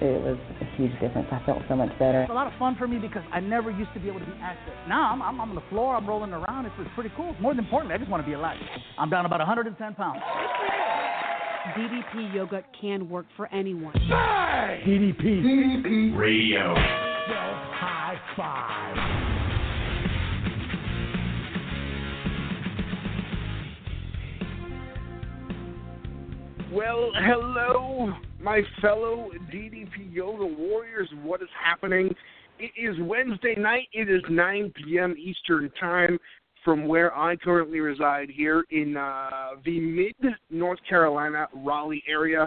it was a huge difference. I felt so much better. It's a lot of fun for me because I never used to be able to be active. Now I'm, I'm on the floor, I'm rolling around. It's, it's pretty cool. More than importantly, I just want to be alive. I'm down about 110 pounds. DDP Yoga can work for anyone. DDP. DDP Radio. High five. Well, hello, my fellow DDP Yoga Warriors. What is happening? It is Wednesday night. It is 9 p.m. Eastern Time from where I currently reside here in uh, the mid North Carolina, Raleigh area.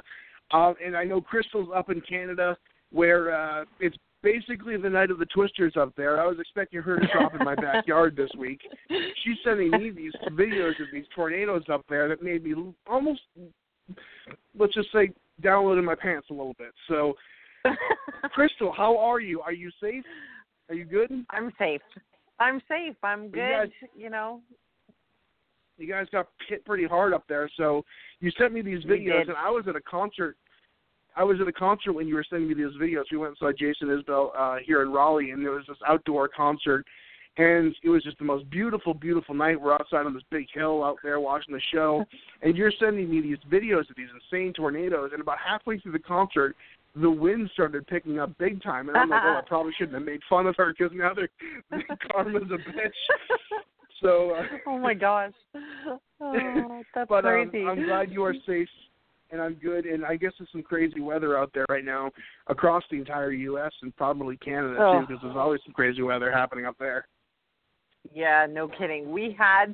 Uh, and I know Crystal's up in Canada where uh, it's basically the night of the Twisters up there. I was expecting her to shop in my backyard this week. She's sending me these videos of these tornadoes up there that made me almost let's just say downloaded my pants a little bit. So, Crystal, how are you? Are you safe? Are you good? I'm safe. I'm safe. I'm good. You, guys, you know. You guys got hit pretty hard up there. So you sent me these videos, and I was at a concert. I was at a concert when you were sending me these videos. We went and saw Jason Isbell uh, here in Raleigh, and there was this outdoor concert and it was just the most beautiful, beautiful night. We're outside on this big hill out there watching the show, and you're sending me these videos of these insane tornadoes. And about halfway through the concert, the wind started picking up big time, and I'm like, oh, I probably shouldn't have made fun of her because now they're karma's a bitch. So. Uh, oh my gosh. Oh, that's but, crazy. Um, I'm glad you are safe. And I'm good, and I guess there's some crazy weather out there right now across the entire U.S. and probably Canada too, because there's always some crazy weather happening up there. Yeah, no kidding. We had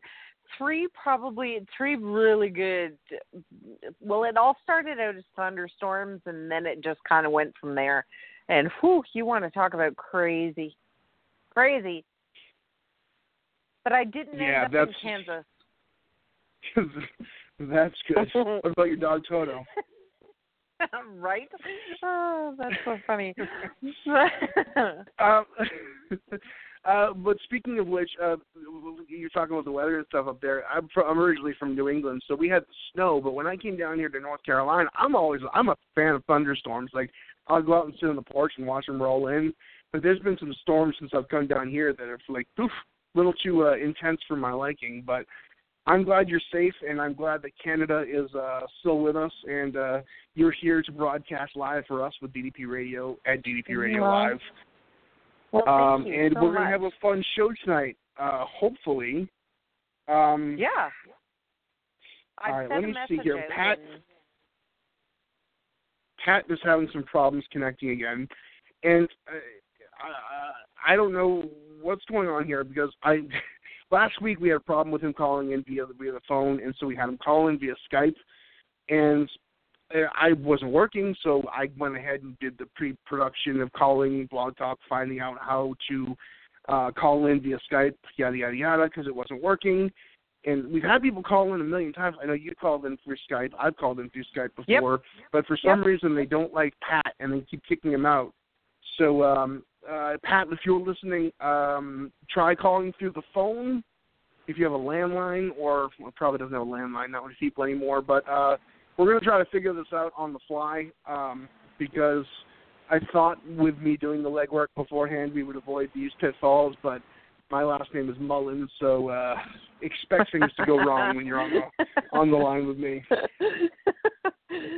three probably three really good well it all started out as thunderstorms and then it just kind of went from there. And whew you want to talk about crazy crazy. But i didn't yeah, end up that's, in kansas. That's good. What about your dog toto? Right? Oh that's so funny. Um, uh, but speaking of which, uh, you're talking about the weather and stuff up there. I'm, from, I'm originally from New England, so we had snow. But when I came down here to North Carolina, I'm always I'm a fan of thunderstorms. Like I'll go out and sit on the porch and watch them roll in. But there's been some storms since I've come down here that are like oof, a little too uh, intense for my liking. But I'm glad you're safe, and I'm glad that Canada is uh, still with us, and uh, you're here to broadcast live for us with DDP Radio at DDP Radio. Live. Well, um, and so we're gonna have a fun show tonight. Uh, hopefully. Um, yeah. I all right, let me see here. Pat- and- Pat is having some problems connecting again, and uh, I, I don't know what's going on here because I last week we had a problem with him calling in via the, via the phone, and so we had him call in via Skype, and I wasn't working, so I went ahead and did the pre-production of calling Blog Talk, finding out how to uh, call in via Skype, yada yada yada, because it wasn't working. And we've had people call in a million times. I know you called in through Skype. I've called in through Skype before, but for some Yep. reason they don't like Pat and they keep kicking him out. So, um, uh, Pat, if you're listening, um, try calling through the phone. If you have a landline, or well, probably doesn't have a landline, not with people anymore. But uh, we're going to try to figure this out on the fly um, because I thought with me doing the legwork beforehand we would avoid these pitfalls, but my last name is Mullen, so uh, expect things to go wrong when you're on the on the line with me.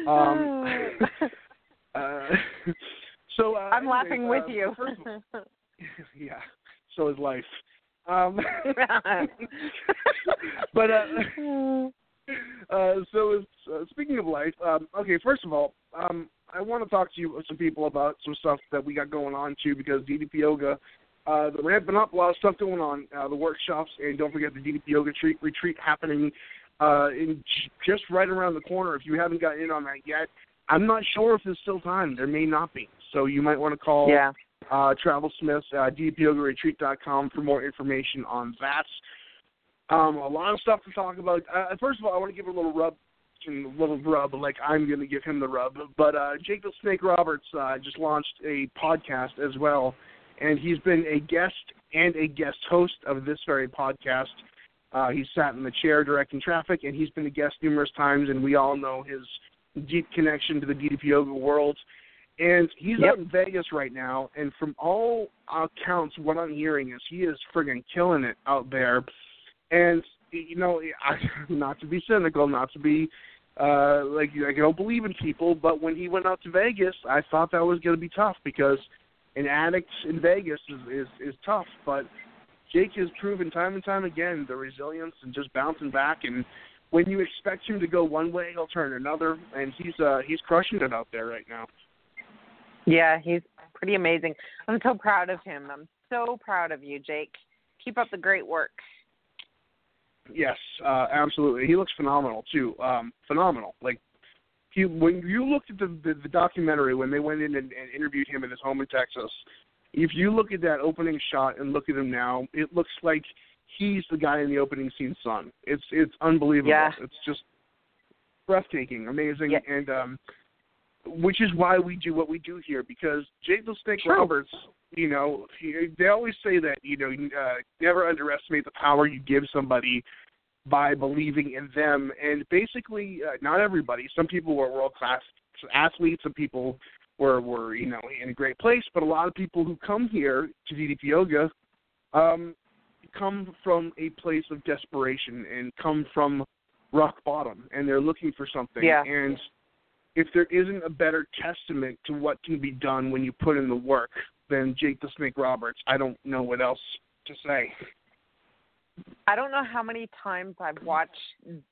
Um, uh, so uh, I'm laughing with uh, you. All, yeah, so is life. Um, but uh, so uh, speaking of life, um, okay. First of all, um, I want to talk to you some people about some stuff that we got going on too because DDP Yoga, uh, the ramping up, a lot of stuff going on. Uh, the workshops, and don't forget the DDP Yoga retreat, retreat happening uh, in just right around the corner. If you haven't gotten in on that yet, I'm not sure if there's still time. There may not be. So you might want to call Yeah. uh, Travel Smiths, uh, ddpyogaretreat.com for more information on that. Um, a lot of stuff to talk about. Uh, first of all, I want to give a little rub, a little rub, like I'm going to give him the rub. But uh, Jake the Snake Roberts uh, just launched a podcast as well, and he's been a guest and a guest host of this very podcast. Uh, he's sat in the chair directing traffic, and he's been a guest numerous times, and we all know his deep connection to the DDP Yoga world. And he's Yep. out in Vegas right now, and from all accounts, what I'm hearing is he is friggin' killing it out there. And you know, I, not to be cynical, not to be uh like I don't believe in people, but when he went out to Vegas, I thought that was going to be tough because an addict in Vegas is, is is tough. But Jake has proven time and time again the resilience and just bouncing back. And when you expect him to go one way, he'll turn another. And he's uh he's crushing it out there right now. Yeah, he's pretty amazing. I'm so proud of him. I'm so proud of you, Jake. Keep up the great work. Yes, uh, absolutely. He looks phenomenal too. Um, phenomenal. Like he, when you looked at the, the the documentary when they went in and, and interviewed him in his home in Texas, if you look at that opening shot and look at him now, it looks like he's the guy in the opening scene son. It's it's unbelievable. Yeah. It's just breathtaking, amazing, Yeah. and um, which is why we do what we do here because Jake the Snake True. Roberts, you know, he, they always say that you know uh, never underestimate the power you give somebody by believing in them. And basically, uh, not everybody. Some people were world class athletes. Some people were were you know in a great place. But a lot of people who come here to DDP Yoga um, come from a place of desperation and come from rock bottom, and they're looking for something. Yeah. And if there isn't a better testament to what can be done when you put in the work than Jake the Snake Roberts, I don't know what else to say. I don't know how many times I've watched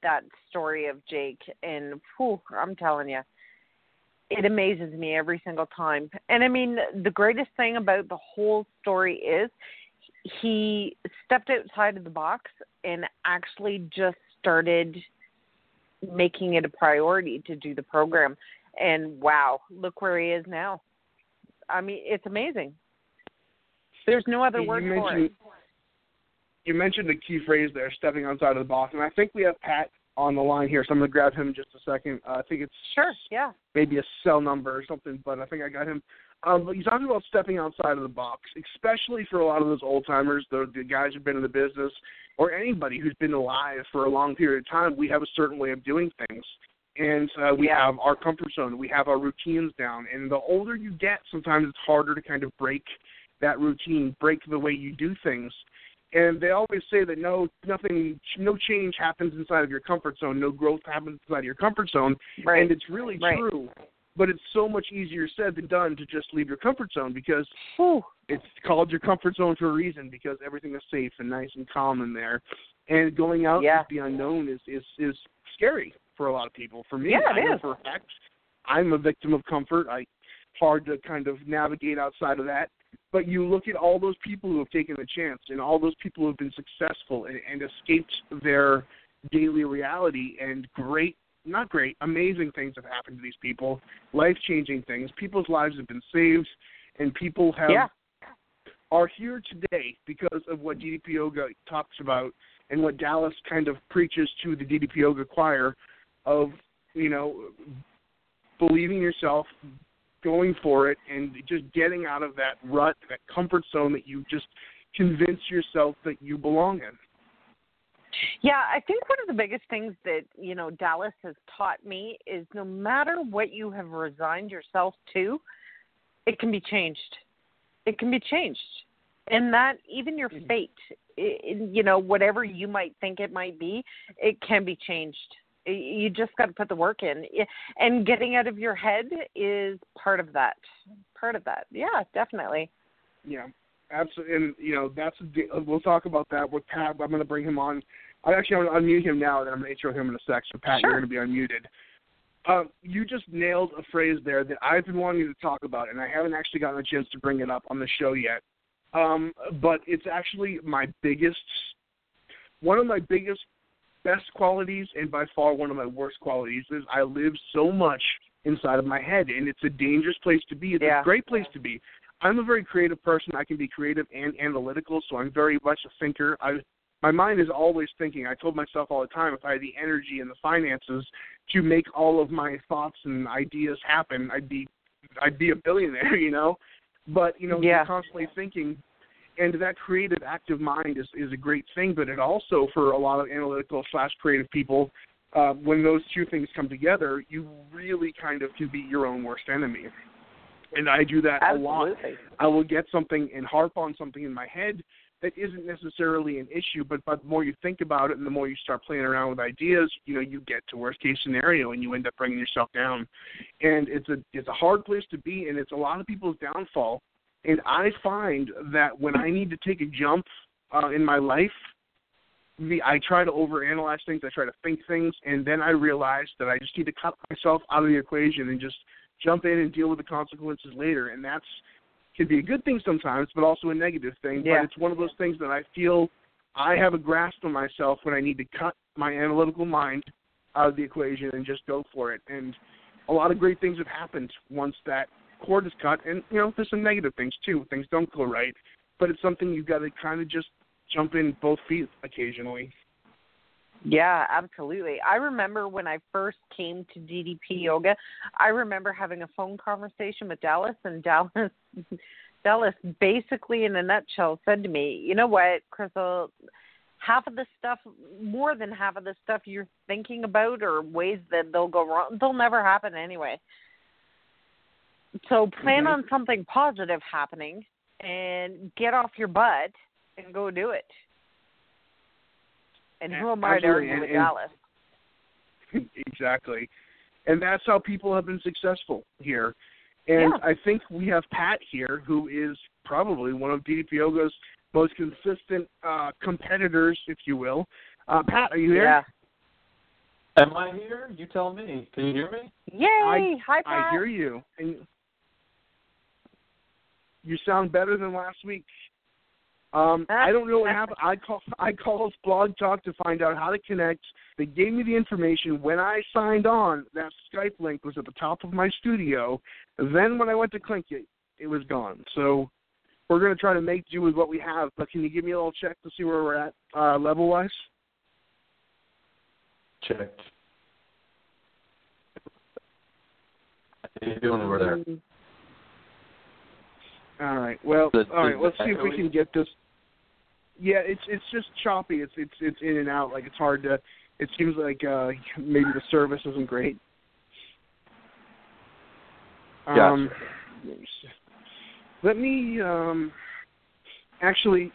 that story of Jake, and whew, I'm telling you, it amazes me every single time. And I mean, the greatest thing about the whole story is he stepped outside of the box and actually just started making it a priority to do the program. And wow, look where he is now. I mean, it's amazing. There's no other You word for it. you mentioned the key phrase there, stepping outside of the box, and I think we have Pat on the line here, so I'm going to grab him in just a second. Uh, I think it's Sure, yeah. maybe a cell number or something, but I think I got him. Um, but he's talking about stepping outside of the box, especially for a lot of those old timers, the, the guys who've been in the business, or anybody who's been alive for a long period of time. We have a certain way of doing things, and uh, we have our comfort zone, we have our routines down. And the older you get, sometimes it's harder to kind of break that routine, break the way you do things. And they always say that no, nothing, no change happens inside of your comfort zone. No growth happens inside of your comfort zone. Right. And it's really Right. true. But it's so much easier said than done to just leave your comfort zone because Whew. it's called your comfort zone for a reason because everything is safe and nice and calm in there. And going out Yeah. into the unknown is is is scary for a lot of people. For me, Yeah, it I is. for a fact, I'm a victim of comfort. I hard to kind of navigate outside of that. But you look at all those people who have taken the chance and all those people who have been successful and, and escaped their daily reality and great not great, amazing things have happened to these people, life changing things. People's lives have been saved and people have Yeah. are here today because of what DDP Yoga talks about and what Dallas kind of preaches to the DDP Yoga choir of, you know, believing yourself, going for it, and just getting out of that rut, that comfort zone that you just convince yourself that you belong in. Yeah, I think one of the biggest things that, you know, Dallas has taught me is no matter what you have resigned yourself to, it can be changed. It can be changed. And that even your Mhm. fate, i i- you know, whatever you might think it might be, it can be changed. You just got to put the work in. And getting out of your head is part of that. Part of that. Yeah, definitely. Yeah, absolutely. And you know, that's we'll talk about that with Pat. I'm going to bring him on. I actually I'm going to unmute him now, and I'm going to intro him in a sec. So Pat, Sure. you're going to be unmuted. Um, you just nailed a phrase there that I've been wanting to talk about, and I haven't actually gotten a chance to bring it up on the show yet. Um, but it's actually my biggest, one of my biggest, best qualities, and by far one of my worst qualities is I live so much inside of my head, and it's a dangerous place to be. It's Yeah. a great place to be. I'm a very creative person. I can be creative and analytical, so I'm very much a thinker. I my mind is always thinking. I told myself all the time if I had the energy and the finances to make all of my thoughts and ideas happen, I'd be I'd be a billionaire, you know. But you know, Yeah. you're constantly thinking, and that creative, active mind is is a great thing. But it also, for a lot of analytical slash creative people, uh, when those two things come together, you really kind of can be your own worst enemy. And I do that a lot. I will get something and harp on something in my head that isn't necessarily an issue, but but the more you think about it and the more you start playing around with ideas, you know, you get to worst case scenario and you end up bringing yourself down. And it's a it's a hard place to be and it's a lot of people's downfall. And I find that when I need to take a jump uh, in my life, the I try to overanalyze things, I try to think things, and then I realize that I just need to cut myself out of the equation and just jump in and deal with the consequences later. And that's can be a good thing sometimes, but also a negative thing. Yeah. But it's one of those things that I feel I have a grasp on myself when I need to cut my analytical mind out of the equation and just go for it. And a lot of great things have happened once that cord is cut. And you know, there's some negative things too. Things don't go right, but it's something you've got to kind of just jump in both feet occasionally. Yeah, absolutely. I remember when I first came to DDP yoga, I remember having a phone conversation with Dallas and Dallas Dallas basically in a nutshell said to me, "You know what, Crystal, half of the stuff, more than half of the stuff you're thinking about or ways that they'll go wrong, they'll never happen anyway. So plan Mhm. on something positive happening and get off your butt and go do it." And who am I to Absolutely, argue with Dallas? exactly. And that's how people have been successful here. And Yeah. I think we have Pat here, who is probably one of DDP Yoga's most consistent uh, competitors, if you will. Uh, Pat, are you here? Yeah. Am I here? You tell me. Can you hear me? Yay! Hi, Pat. I hear you. And you sound better than last week. Um, I don't know what happened. I call I called Blog Talk to find out how to connect. They gave me the information. When I signed on, that Skype link was at the top of my studio. Then when I went to click it, it was gone. So we're going to try to make do with what we have. But can you give me a little check to see where we're at uh, level wise? Checked. How are you doing over there? All right. Well, all right. Let's see if we can get this. Yeah, it's it's just choppy. It's it's it's in and out. Like it's hard to. It seems like uh maybe the service isn't great. Gotcha. Um, let me let me um actually.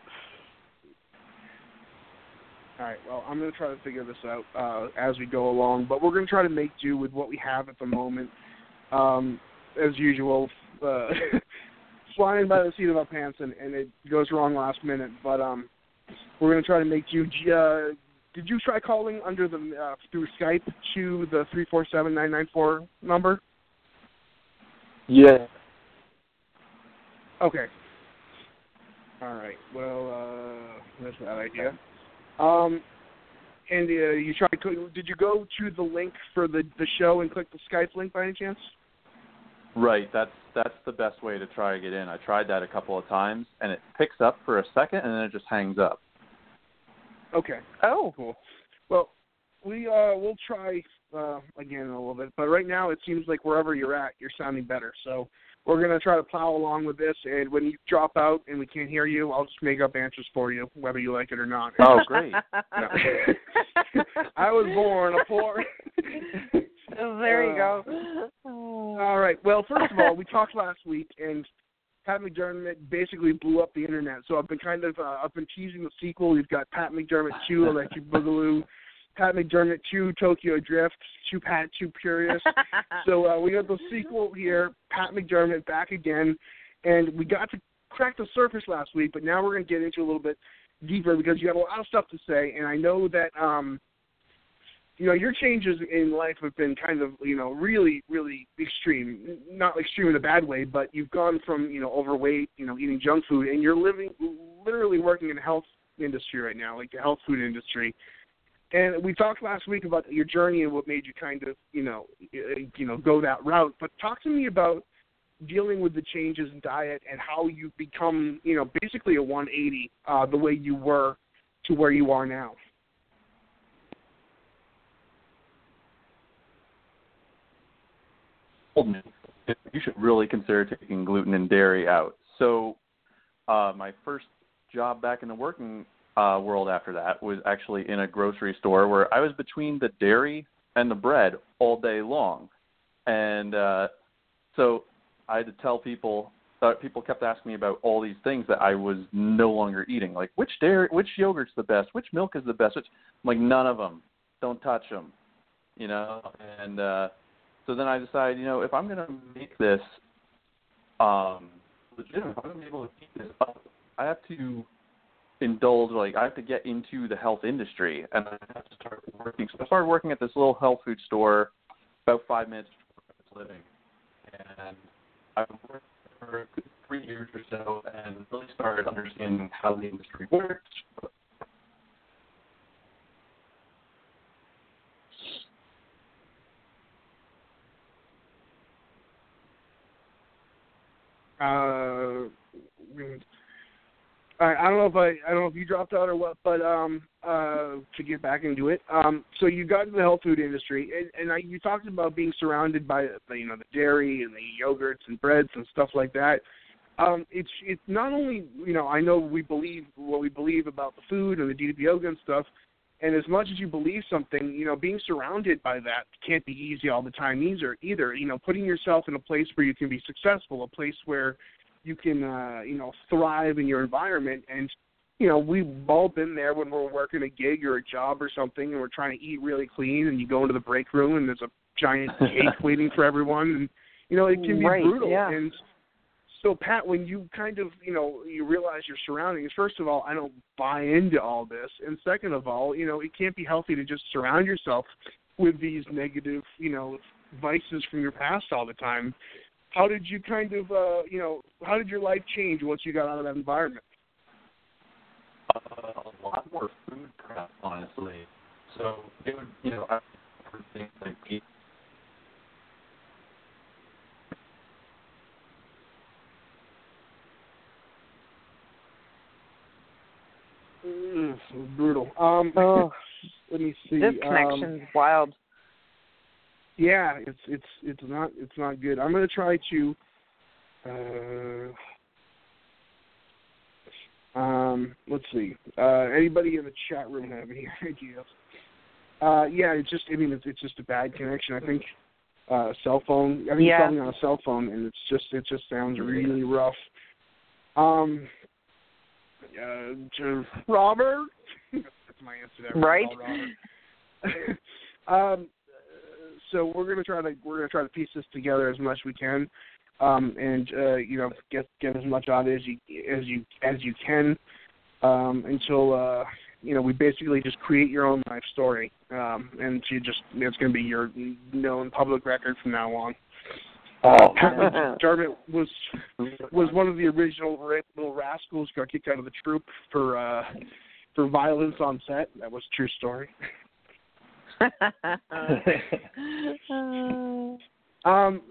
All right. Well, I'm going to try to figure this out uh, as we go along, but we're going to try to make do with what we have at the moment. Um, as usual, uh, flying by the seat of our pants, and, and it goes wrong last minute. But um, we're going to try to make you. Uh, did you try calling under the uh, through Skype to the three four seven nine nine four number? Yeah. Okay. All right. Well, uh, that's that idea. Um, and uh, you tried. Did you go to the link for the the show and click the Skype link by any chance? Right. That's that's the best way to try to get in. I tried that a couple of times, and it picks up for a second, and then it just hangs up. Okay. Oh, Cool. Well, we uh we'll try uh again in a little bit, but right now it seems like wherever you're at, you're sounding better. So we're gonna try to plow along with this, and when you drop out and we can't hear you, I'll just make up answers for you, whether you like it or not. Oh, great. I was born a poor. there you go. All right. Well, first of all, we talked last week, and Pat McDermott basically blew up the internet. So I've been kind of uh, I've been teasing the sequel. You've got Pat McDermott two Electric Boogaloo, Pat McDermott two Tokyo Drift, two Pat two Curious. So uh, we got the sequel here, Pat McDermott back again, and we got to crack the surface last week, but now we're going to get into a little bit deeper because you have a lot of stuff to say, and I know that um, you know, your changes in life have been kind of, you know, really, really extreme. Not extreme in a bad way, but you've gone from, you know, overweight, you know, eating junk food, and you're living, literally working in the health industry right now, like the health food industry. And we talked last week about your journey and what made you kind of, you know, you know, go that route. But talk to me about dealing with the changes in diet and how you've become, you know, basically a 180 uh, the way you were to where you are now. told me you should really consider taking gluten and dairy out. So, uh, my first job back in the working uh, world after that was actually in a grocery store where I was between the dairy and the bread all day long, and uh, so I had to tell people. Uh, people kept asking me about all these things that I was no longer eating, like which dairy, which yogurt's the best, which milk is the best. Which, I'm like none of them. Don't touch them, you know. And uh, so then I decided, you know, if I'm going to make this um, legitimate, if I'm going to be able to keep this up, I have to indulge, like, I have to get into the health industry, and I have to start working. So I started working at this little health food store about five minutes I was living. And I've worked for three years or so and really started understanding how the industry works, Uh, I, I don't know if I I don't know if you dropped out or what, but um uh to get back into it. Um so you got into the health food industry and, and I, you talked about being surrounded by the, you know the dairy and the yogurts and breads and stuff like that. Um it's it's not only you know I know we believe what we believe about the food and the DDP yoga and stuff, and as much as you believe something, you know, being surrounded by that can't be easy all the time either. Either, you know, putting yourself in a place where you can be successful, a place where you can, uh, you know, thrive in your environment. And, you know, we've all been there when we're working a gig or a job or something, and we're trying to eat really clean, and you go into the break room and there's a giant cake waiting for everyone, and you know, it can be right, brutal. Yeah. And so Pat, when you kind of you know you realize your surroundings, first of all, I don't buy into all this, and second of all, you know it can't be healthy to just surround yourself with these negative you know vices from your past all the time. How did you kind of uh, you know how did your life change once you got out of that environment? Uh, a lot more food prep, honestly. So it would, you know, I for things like pizza brutal. Um, Oh, let me see. this um, connection's wild. Yeah, it's it's it's not it's not good. I'm gonna try to. Uh, um, let's see. Uh, anybody in the chat room have any ideas? Uh, yeah, it's just. I mean, it's it's just a bad connection. I think uh, cell phone. I think Yeah. it's something on a cell phone, and it's just it just sounds really rough. Um, uh, to Robert. That's my answer there. Right. Um, so we're gonna try to we're gonna try to piece this together as much as we can, um, and uh, you know get get as much out as you as you as you can um, until uh, you know we basically just create your own life story, um, and you just it's gonna be your known public record from now on. Pat Dermott was was one of the original Little Rascals. Got kicked out of the troop for uh, for violence on set. That was a true story. Um.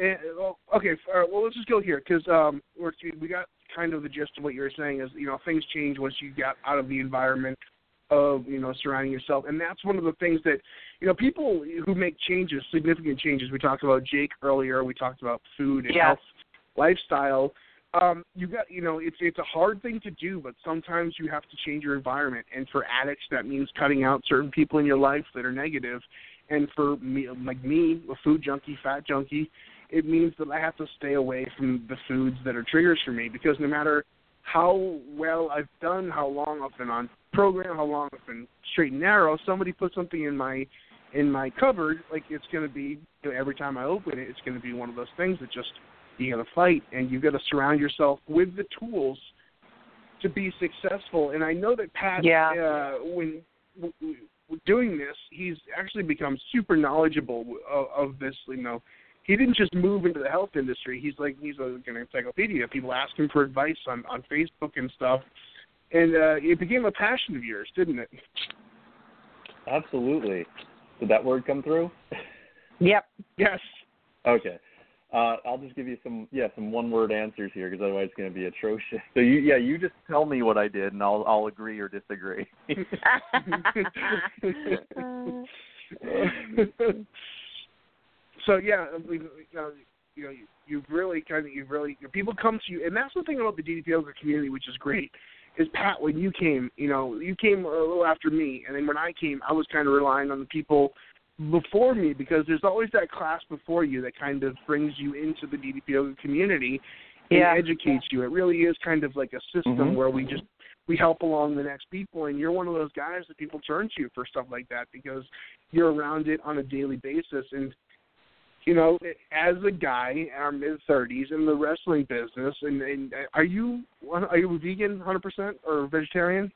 eh, well, okay. f- All right, well, let's just go here because um, we're, we got kind of the gist of what you were saying is you know things change once you got out of the environment of you know surrounding yourself, and that's one of the things that you know people who make changes, significant changes. We talked about Jake earlier. We talked about food and Yeah. health, lifestyle. Um, you got you know it's it's a hard thing to do, but sometimes you have to change your environment. And for addicts, that means cutting out certain people in your life that are negative. And for me, like me, a food junkie, fat junkie, it means that I have to stay away from the foods that are triggers for me because no matter how well I've done, how long I've been on program, how long I've been straight and narrow, somebody puts something in my in my cupboard, like it's going to be you know, every time I open it, it's going to be one of those things that just you got to fight, and you got to surround yourself with the tools to be successful. And I know that Pat, Yeah. uh, when w- w- doing this, he's actually become super knowledgeable of, of this. You know, he didn't just move into the health industry. He's like he's like an encyclopedia. People ask him for advice on on Facebook and stuff, and uh, it became a passion of yours, didn't it? Absolutely. Did that word come through? Yep. Yes. Okay. Uh, I'll just give you some yeah some one word answers here because otherwise it's going to be atrocious. So you yeah you just tell me what I did and I'll I'll agree or disagree. so yeah, we, you know, you know, you've really kind of you've really people come to you, and that's the thing about the DDP Yoga community, which is great. Is Pat when you came, you know, you came a little after me, and then when I came, I was kind of relying on the people before me because there's always that class before you that kind of brings you into the DDP Yoga community and Yeah. educates you. It really is kind of like a system Mhm. where we just we help along the next people, and you're one of those guys that people turn to for stuff like that because you're around it on a daily basis. And you know, as a guy in our mid thirties in the wrestling business, and, and are you are you a vegan, hundred percent, or vegetarian?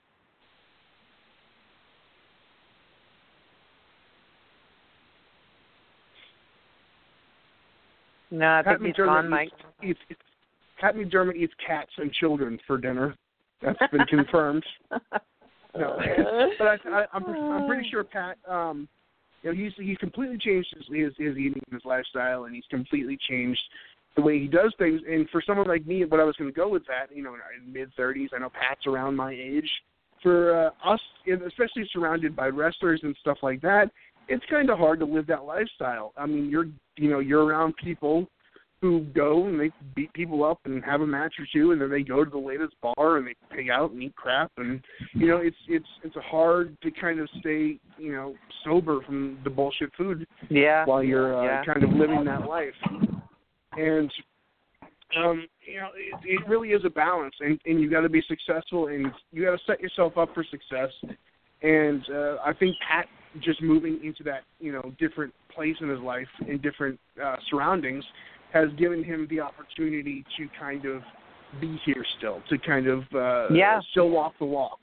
No, I Pat think he's McDermott gone, Mike. Eats, eats, Pat McDermott eats cats and children for dinner. That's been confirmed. No, but I, I, I'm I'm pretty sure Pat. Um, you know, he's he's completely changed his, his his eating, his lifestyle, and he's completely changed the way he does things. And for someone like me, what I was going to go with that, you know, in mid thirties, I know Pat's around my age. For uh, us, especially surrounded by wrestlers and stuff like that, it's kind of hard to live that lifestyle. I mean, you're you know you're around people who go and they beat people up and have a match or two, and then they go to the latest bar and they pig out and eat crap, and you know it's it's it's hard to kind of stay you know sober from the bullshit food Yeah. while you're uh, Yeah. kind of living that life. And um, you know, it, it really is a balance, and and you got to be successful, and you got to set yourself up for success. And uh, I think Pat just moving into that you know different place in his life in different uh, surroundings has given him the opportunity to kind of be here still, to kind of uh, Yeah. still walk the walk.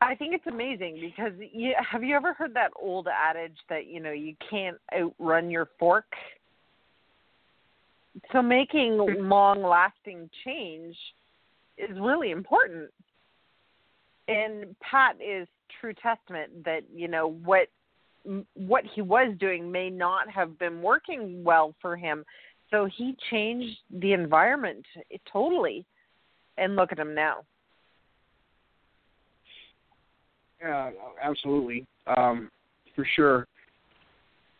I think it's amazing because you, have you ever heard that old adage that you know you can't outrun your fork? So making long-lasting change is really important. And Pat is true testament that you know what what he was doing may not have been working well for him. So he changed the environment totally. And look at him now. Yeah, absolutely, um, for sure.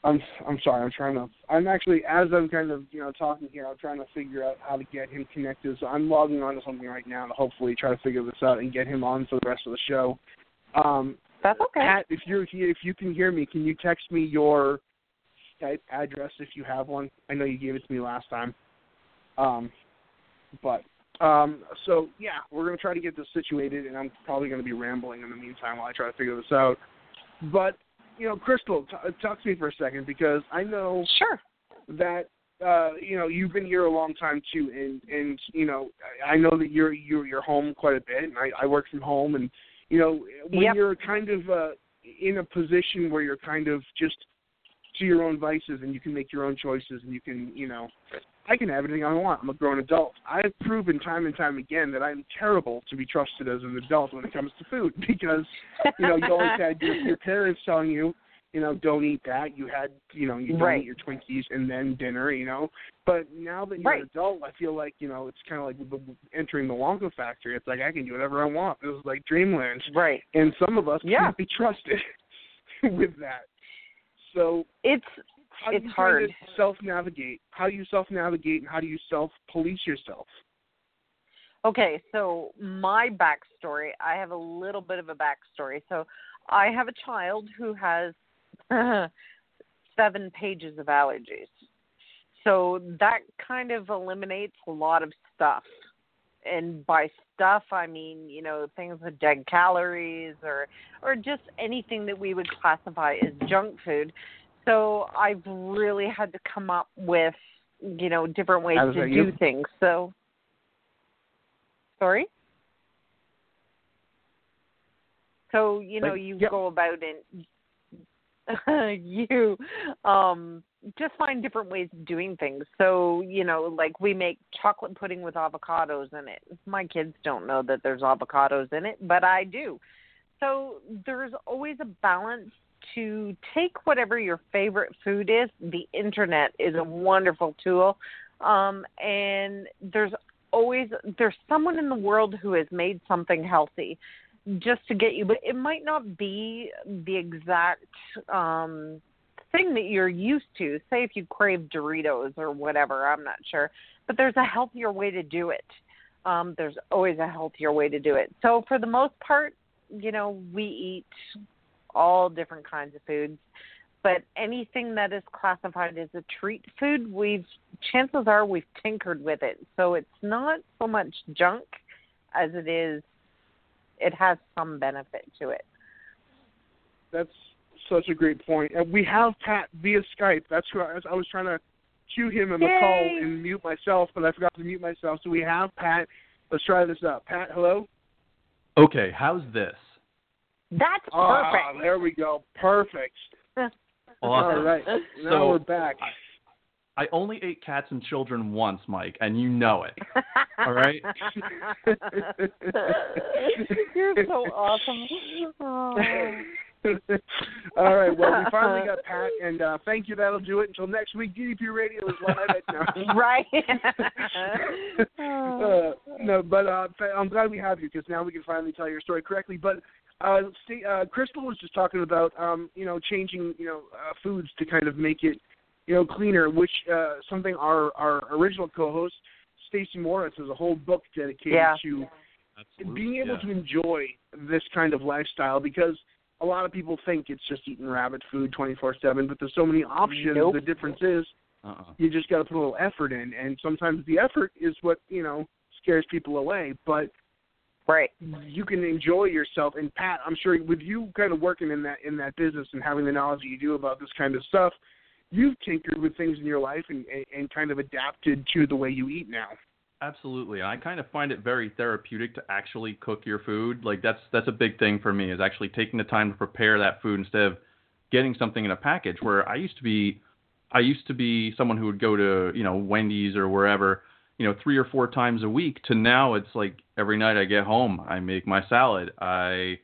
I'm I'm sorry. I'm trying to. I'm actually as I'm kind of you know talking here. I'm trying to figure out how to get him connected. So I'm logging on to something right now to hopefully try to figure this out and get him on for the rest of the show. Um, That's okay. Pat, if you're here, if you can hear me, can you text me your Skype address if you have one? I know you gave it to me last time. Um, but um, so yeah, we're gonna try to get this situated, and I'm probably gonna be rambling in the meantime while I try to figure this out. But you know, Crystal, t- talk to me for a second because I know Sure. that uh you know you've been here a long time too and and you know i I know that you're you're you're home quite a bit and i i work from home and you know when Yep. you're kind of uh in a position where you're kind of just to your own vices and you can make your own choices and you can you know i can have anything i want i'm a grown adult i've proven time and time again that i'm terrible to be trusted as an adult when it comes to food because you know you always had your, your parents telling you you know, don't eat that. You had, you know, you don't Right. eat your Twinkies and then dinner, you know. But now that you're Right. an adult, I feel like, you know, it's kind of like entering the Wonka factory. It's like I can do whatever I want. This is like dreamland. Right. And some of us Yeah. can't be trusted with that. So It's how It's hard. kind self-navigate? How do you self-navigate and how do you self-police yourself? okay. So my backstory, I have a little bit of a backstory. So I have a child who has seven pages of allergies. So that kind of eliminates a lot of stuff. And by stuff, I mean you know things with dead calories or or just anything that we would classify as junk food. So I've really had to come up with you know different ways to do you? things. So sorry. So you know you yep. go about it. you um just find different ways of doing things. So, you know, like we make chocolate pudding with avocados in it. My kids don't know that there's avocados in it, but I do. So, there's always a balance to take whatever your favorite food is. The internet is a wonderful tool. Um and there's always there's someone in the world who has made something healthy just to get you but it might not be the exact um thing that you're used to. Say if you crave Doritos or whatever, I'm not sure. But there's a healthier way to do it. Um, there's always a healthier way to do it. So for the most part, you know, we eat all different kinds of foods. But anything that is classified as a treat food, we've chances are we've tinkered with it. So it's not so much junk as it is it has some benefit to it. That's such a great point. And we have Pat via Skype. That's who I was, I was trying to cue him in the Yay. call and mute myself, but I forgot to mute myself. So we have Pat. Let's try this out. Pat, hello. Okay, how's this? That's Ah, perfect. there we go. Perfect. Awesome. All right. Now So- we're back. I only ate cats and children once, Mike, and you know it. All right. You're so awesome. Oh. All right. Well, we finally got Pat, and uh, thank you. That'll do it until next week. DDP Radio is live at now. right. uh, no, but uh, I'm glad we have you because now we can finally tell your story correctly. But uh, see, uh, Crystal was just talking about um, you know changing you know uh, foods to kind of make it you know cleaner, which uh, something our our original co-host Stacey Morris has a whole book dedicated Yeah. to Absolutely, being able yeah. to enjoy this kind of lifestyle because a lot of people think it's just eating rabbit food 24/7, but there's so many options. Nope. The difference is Uh-uh. you just got to put a little effort in, and sometimes the effort is what you know scares people away. But right. you can enjoy yourself. And Pat, I'm sure with you kind of working in that in that business and having the knowledge that you do about this kind of stuff, you've tinkered with things in your life and and, kind of adapted to the way you eat now. Absolutely. I kind of find it very therapeutic to actually cook your food. Like that's that's a big thing for me is actually taking the time to prepare that food instead of getting something in a package where I used to be I used to be someone who would go to, you know, Wendy's or wherever, you know, 3 or 4 times a week to now it's like every night I get home, I make my salad. I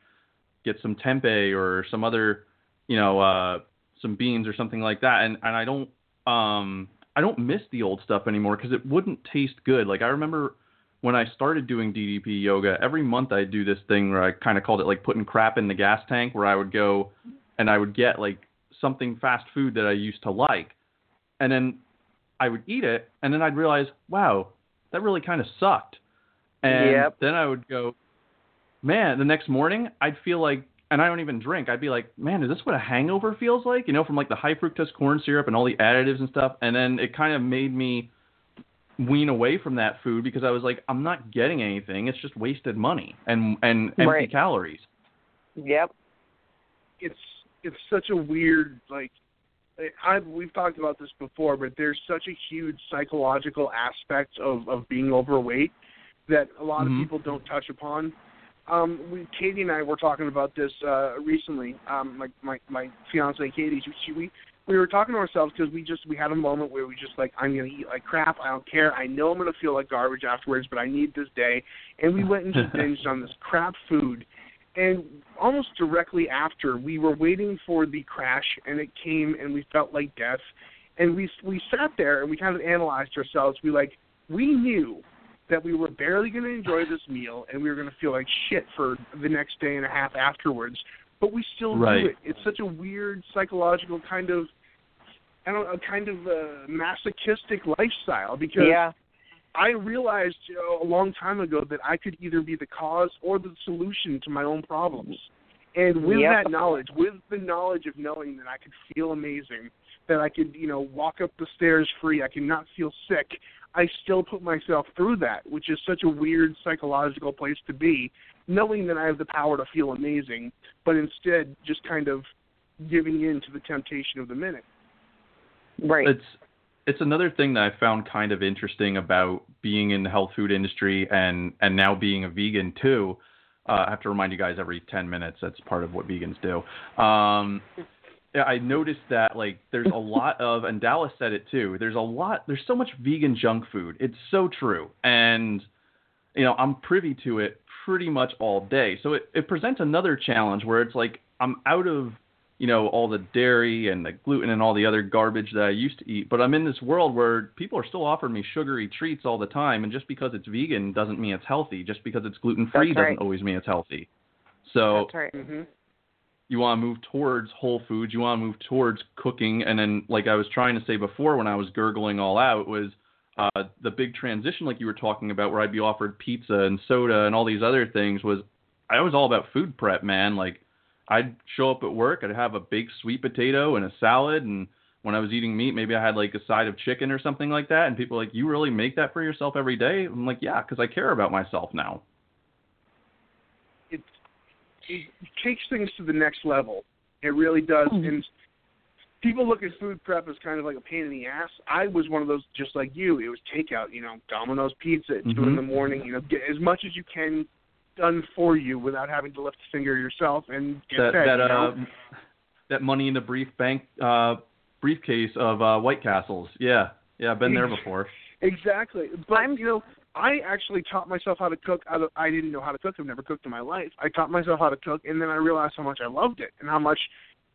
get some tempeh or some other, you know, uh some beans or something like that and and I don't um I don't miss the old stuff anymore because it wouldn't taste good. Like I remember when I started doing DDP yoga, every month I'd do this thing where I kind of called it like putting crap in the gas tank, where I would go and I would get like something fast food that I used to like, and then I would eat it, and then I'd realize, wow, that really kind of sucked. And Yep. then I would go, man, the next morning I'd feel like, and I don't even drink. I'd be like, man, is this what a hangover feels like? You know, from like the high fructose corn syrup and all the additives and stuff. And then it kind of made me wean away from that food because I was like, I'm not getting anything. It's just wasted money and and empty Right. calories. Yep. it's it's such a weird like I we've talked about this before, but there's such a huge psychological aspect of of being overweight that a lot Mhm. of people don't touch upon. Um, we, Katie and I were talking about this uh, recently. Um, like my my fiance Katie, she, she we we were talking to ourselves because we just we had a moment where we just like I'm gonna eat like crap. I don't care. I know I'm gonna feel like garbage afterwards, but I need this day. And we went and just binged on this crap food. And almost directly after, we were waiting for the crash, and it came, and we felt like death. And we we sat there and we kind of analyzed ourselves. We like we knew that we were barely going to enjoy this meal, and we were going to feel like shit for the next day and a half afterwards. But we still Right. do it. It's such a weird psychological kind of I don't know, kind of uh, masochistic lifestyle because Yeah. I realized you know, a long time ago that I could either be the cause or the solution to my own problems. And with Yep. that knowledge, with the knowledge of knowing that I could feel amazing, that I could, you know, walk up the stairs free, I could not feel sick, I still put myself through that, which is such a weird psychological place to be, knowing that I have the power to feel amazing, but instead just kind of giving in to the temptation of the minute. Right. It's it's another thing that I found kind of interesting about being in the health food industry and and now being a vegan too. Uh, I have to remind you guys every 10 minutes. That's part of what vegans do. Um, yeah, I noticed that like there's a lot of, and Dallas said it too. There's a lot. There's so much vegan junk food. It's so true, and you know I'm privy to it pretty much all day. So it, it presents another challenge where it's like I'm out of you know all the dairy and the gluten and all the other garbage that I used to eat, but I'm in this world where people are still offering me sugary treats all the time, and just because it's vegan doesn't mean it's healthy. Just because it's gluten free right. doesn't always mean it's healthy. So That's right. hmm you want to move towards whole foods, you want to move towards cooking, and then like I was trying to say before when I was gurgling all out was uh, the big transition like you were talking about where I'd be offered pizza and soda and all these other things was I was all about food prep, man. Like I'd show up at work, I'd have a big sweet potato and a salad, and when I was eating meat, maybe I had like a side of chicken or something like that. And people like, "You really make that for yourself every day?" I'm like, "Yeah, because I care about myself now." It takes things to the next level. It really does. Mm-hmm. And people look at food prep as kind of like a pain in the ass. I was one of those just like you. It was takeout, you know, Domino's pizza at two in the morning. You know, get as much as you can done for you without having to lift a finger yourself and get that fed. that you know? uh that money in the brief bank uh briefcase of uh White Castles. Yeah. Yeah, I've been there before. Exactly. But I'm- you know, I actually taught myself how to cook. Out of, I didn't know how to cook. I've never cooked in my life. I taught myself how to cook, and then I realized how much I loved it and how much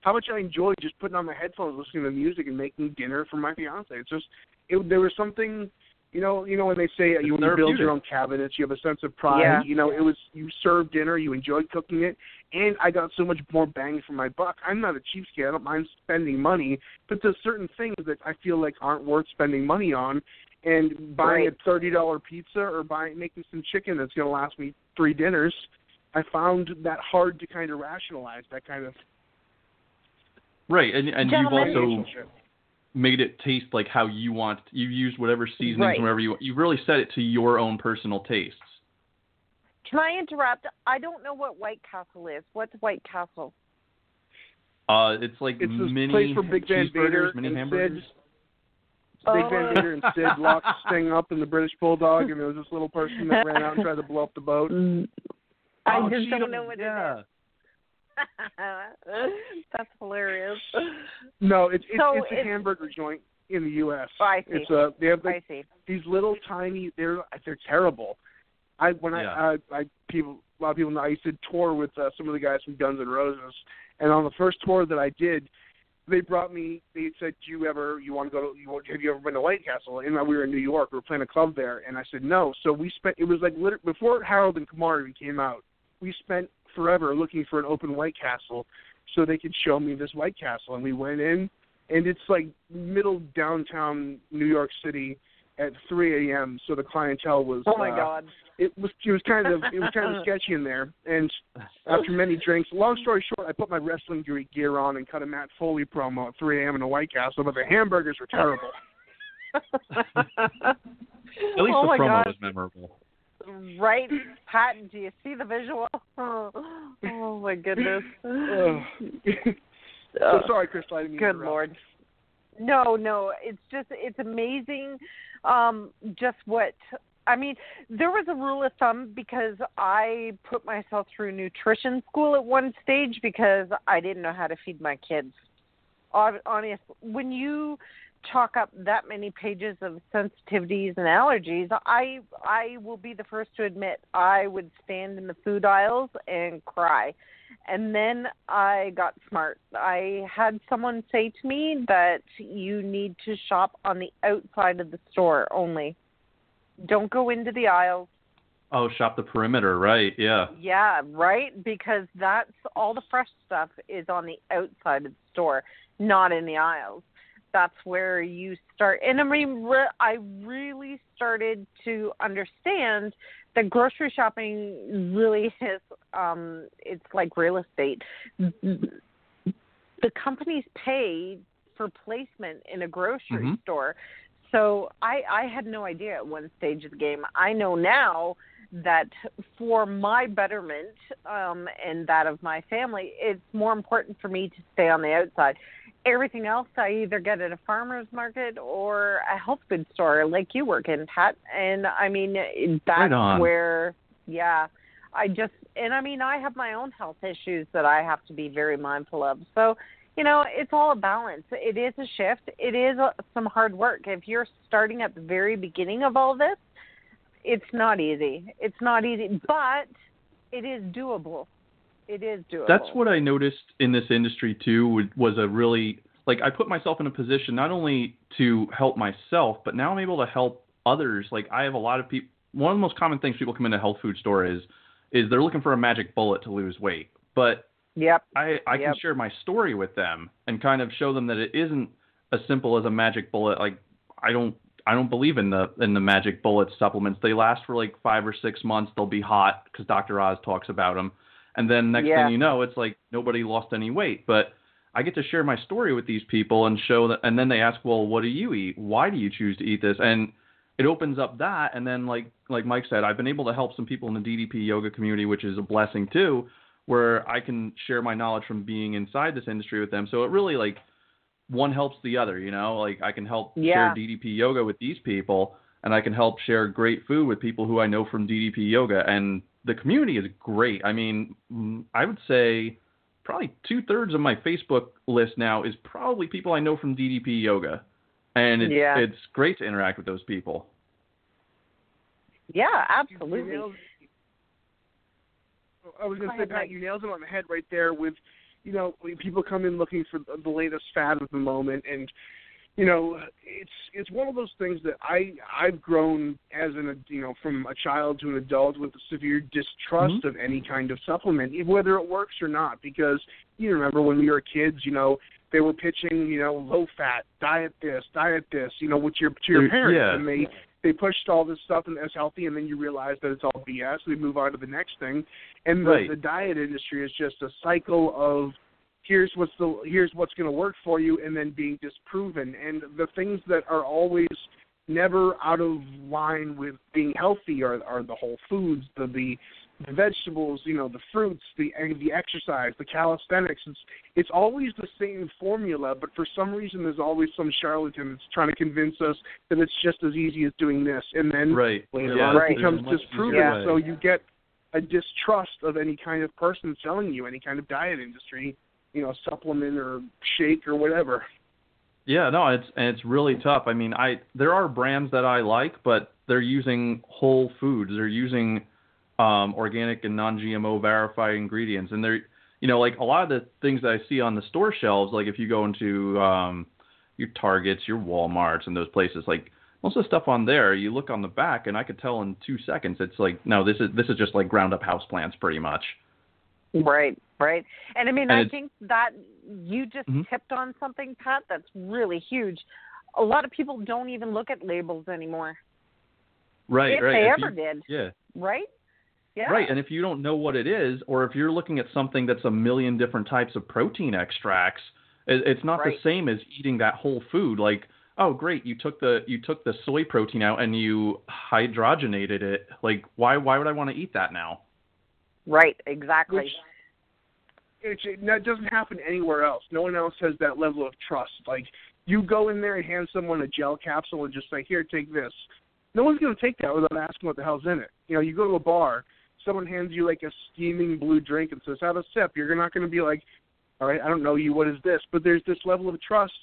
how much I enjoyed just putting on my headphones, listening to music, and making dinner for my fiance. It's just it, there was something. You know, you know when they say you, you build your own cabinets, you have a sense of pride. Yeah. You know, it was you served dinner, you enjoyed cooking it, and I got so much more bang for my buck. I'm not a cheapskate. I don't mind spending money, but there's certain things that I feel like aren't worth spending money on. And buying Right. a thirty dollar pizza or buying making some chicken that's going to last me three dinners, I found that hard to kind of rationalize. That kind of Right. And and you've also made it taste like how you want. You used whatever seasonings Right. wherever you you really set it to your own personal tastes. Can I interrupt? I don't know what White Castle is. What's White Castle? Uh it's like It's this mini place for Big Van Vader cheeseburgers, mini hamburgers. Sid- Big Oh. Van Vader and Sid locked this thing up in the British Bulldog, and there was this little person that ran out and tried to blow up the boat. Mm. I Oh, just don't know what yeah. it is. That's hilarious. No, it's it's, So it's a it's- hamburger joint in the U.S. Oh, I see. It's uh they have like I see. these little tiny they're they're terrible. I when Yeah. I, I I people a lot of people know I used to tour with uh, some of the guys from Guns N' Roses, and on the first tour that I did, they brought me. They said, "Do you ever you want to go to you have you ever been to White Castle?" And uh, we were in New York. We were playing a club there, and I said no. So we spent it was like before Harold and Kumar even came out. We spent forever looking for an open White Castle so they could show me this White Castle, and we went in, and it's like middle downtown New York City at 3 a.m. So the clientele was. Oh my uh, God. It was it was kind of it was kind of sketchy in there, and after many drinks, long story short, I put my wrestling gear- gear on and cut a Matt Foley promo at 3 a.m. in a White Castle, but the hamburgers were terrible. At least oh the promo gosh. was memorable. Right, Pat? Do you see the visual? Oh, my goodness. Ugh. so sorry, Chris. I didn't mean to Good interrupt. lord. No, no, it's just it's amazing um just what I mean, there was a rule of thumb because I put myself through nutrition school at one stage because I didn't know how to feed my kids. Hon- Honest, when you chalk up that many pages of sensitivities and allergies, I I will be the first to admit I would stand in the food aisles and cry. And then I got smart. I had someone say to me that you need to shop on the outside of the store only. Don't go into the aisles. Oh, shop the perimeter, right? Yeah. Yeah, right? Because that's all the fresh stuff is on the outside of the store, not in the aisles. That's where you start. And I mean, I really started to understand that grocery shopping really is, um, it's like real estate. The companies pay for placement in a grocery Mhm. store. So I, I had no idea at one stage of the game. I know now that for my betterment um, and that of my family, it's more important for me to stay on the outside. Everything else I either get at a farmer's market or a health food store like you work in, Pat. And I mean, that's Right where, yeah, I just, and I mean, I have my own health issues that I have to be very mindful of. So, you know, it's all a balance. It is a shift. It is a, some hard work. If you're starting at the very beginning of all this, it's not easy. It's not easy, but it is doable. It is doable. That's what I noticed in this industry too. Was a really like I put myself in a position not only to help myself, but now I'm able to help others. Like I have a lot of people. One of the most common things people come into a health food store is is they're looking for a magic bullet to lose weight. But Yep. I I Yep. can share my story with them and kind of show them that it isn't as simple as a magic bullet. Like I don't I don't believe in the in the magic bullet supplements. They last for like five or six months. They'll be hot because Dr. Oz talks about them, and then next Yeah. thing you know, it's like nobody lost any weight. But I get to share my story with these people and show that, and then they ask, well, what do you eat? Why do you choose to eat this? And it opens up that, and then like like Mike said, I've been able to help some people in the DDP yoga community, which is a blessing too, where I can share my knowledge from being inside this industry with them. So it really like one helps the other, you know. Like I can help Yeah. share DDP yoga with these people, and I can help share great food with people who I know from DDP yoga, and the community is great. I mean, I would say probably two thirds of my Facebook list now is probably people I know from DDP yoga, and it's Yeah. it's great to interact with those people. Yeah, absolutely. I was going to say, Pat, you nailed it on the head right there. With you know, people come in looking for the the latest fad of the moment, and you know, it's it's one of those things that I I've grown as an you know from a child to an adult with a severe distrust Mhm. of any kind of supplement, whether it works or not. Because you remember when we were kids, you know, they were pitching you know low fat, diet this, diet this, you know, with your to your parents, yeah. and they they pushed all this stuff and as healthy, and then you realize that it's all BS. We move on to the next thing, and the, Right. the diet industry is just a cycle of here's what's the here's what's going to work for you, and then being disproven. And the things that are always never out of line with being healthy are are the whole foods, the the the vegetables, you know, the fruits, the the exercise, the calisthenics. It's it's always the same formula, but for some reason there's always some charlatan that's trying to convince us that it's just as easy as doing this, and then Right. later yeah, on Right. it becomes there's a much disproven. Yeah. So you get a distrust of any kind of person selling you any kind of diet industry, you know, supplement or shake or whatever. Yeah, no, it's and it's really tough. I mean, I there are brands that I like, but they're using whole foods. They're using um, organic and non-GMO verified ingredients, and they're you know like a lot of the things that I see on the store shelves. Like if you go into um, your Targets, your WalMarts, and those places, like most of the stuff on there, you look on the back, and I could tell in two seconds. It's like no, this is this is just like ground up house plants, pretty much. Right, right. And I mean, And I think that you just Mhm. tipped on something, Pat, that's really huge. A lot of people don't even look at labels anymore. Right, if right. they If ever you- did, Yeah. right? Yeah. Right, and if you don't know what it is, or if you're looking at something that's a million different types of protein extracts, it's not the same as eating that whole food. Like, oh, great, you took the you took the soy protein out and you hydrogenated it. Like, why why would I want to eat that now? Right, exactly. Which it, it that doesn't happen anywhere else. No one else has that level of trust. Like you go in there and hand someone a gel capsule and just say, "Here, take this." No one's going to take that without asking what the hell's in it. You know, you go to a bar, someone hands you like a steaming blue drink and says, "Have a sip." You're not going to be like, "All right, I don't know you. What is this?" But there's this level of trust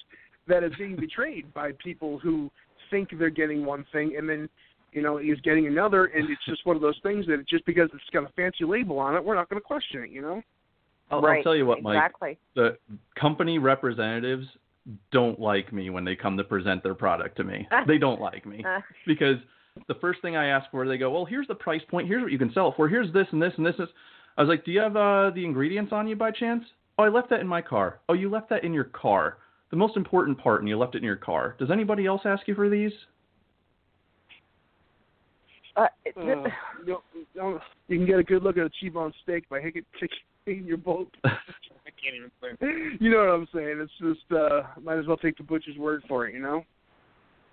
that is being betrayed by people who think they're getting one thing and then you know is getting another, and it's just one of those things that just because it's got a fancy label on it, we're not going to question it. You know. I'll, right. I'll tell you what, Mike. Exactly. The company representatives don't like me when they come to present their product to me. they don't like me. Uh, because the first thing I ask for, they go, well, here's the price point. Here's what you can sell it for. Here's this and this and this. And this. I was like, do you have uh, the ingredients on you by chance? Oh, I left that in my car. Oh, you left that in your car. The most important part, and you left it in your car. Does anybody else ask you for these? Uh, Uh, you, know, you can get a good look at a T-bone steak by hitting hitting your bolt. I can't even say. You know what I'm saying? It's just uh, might as well take the butcher's word for it. You know.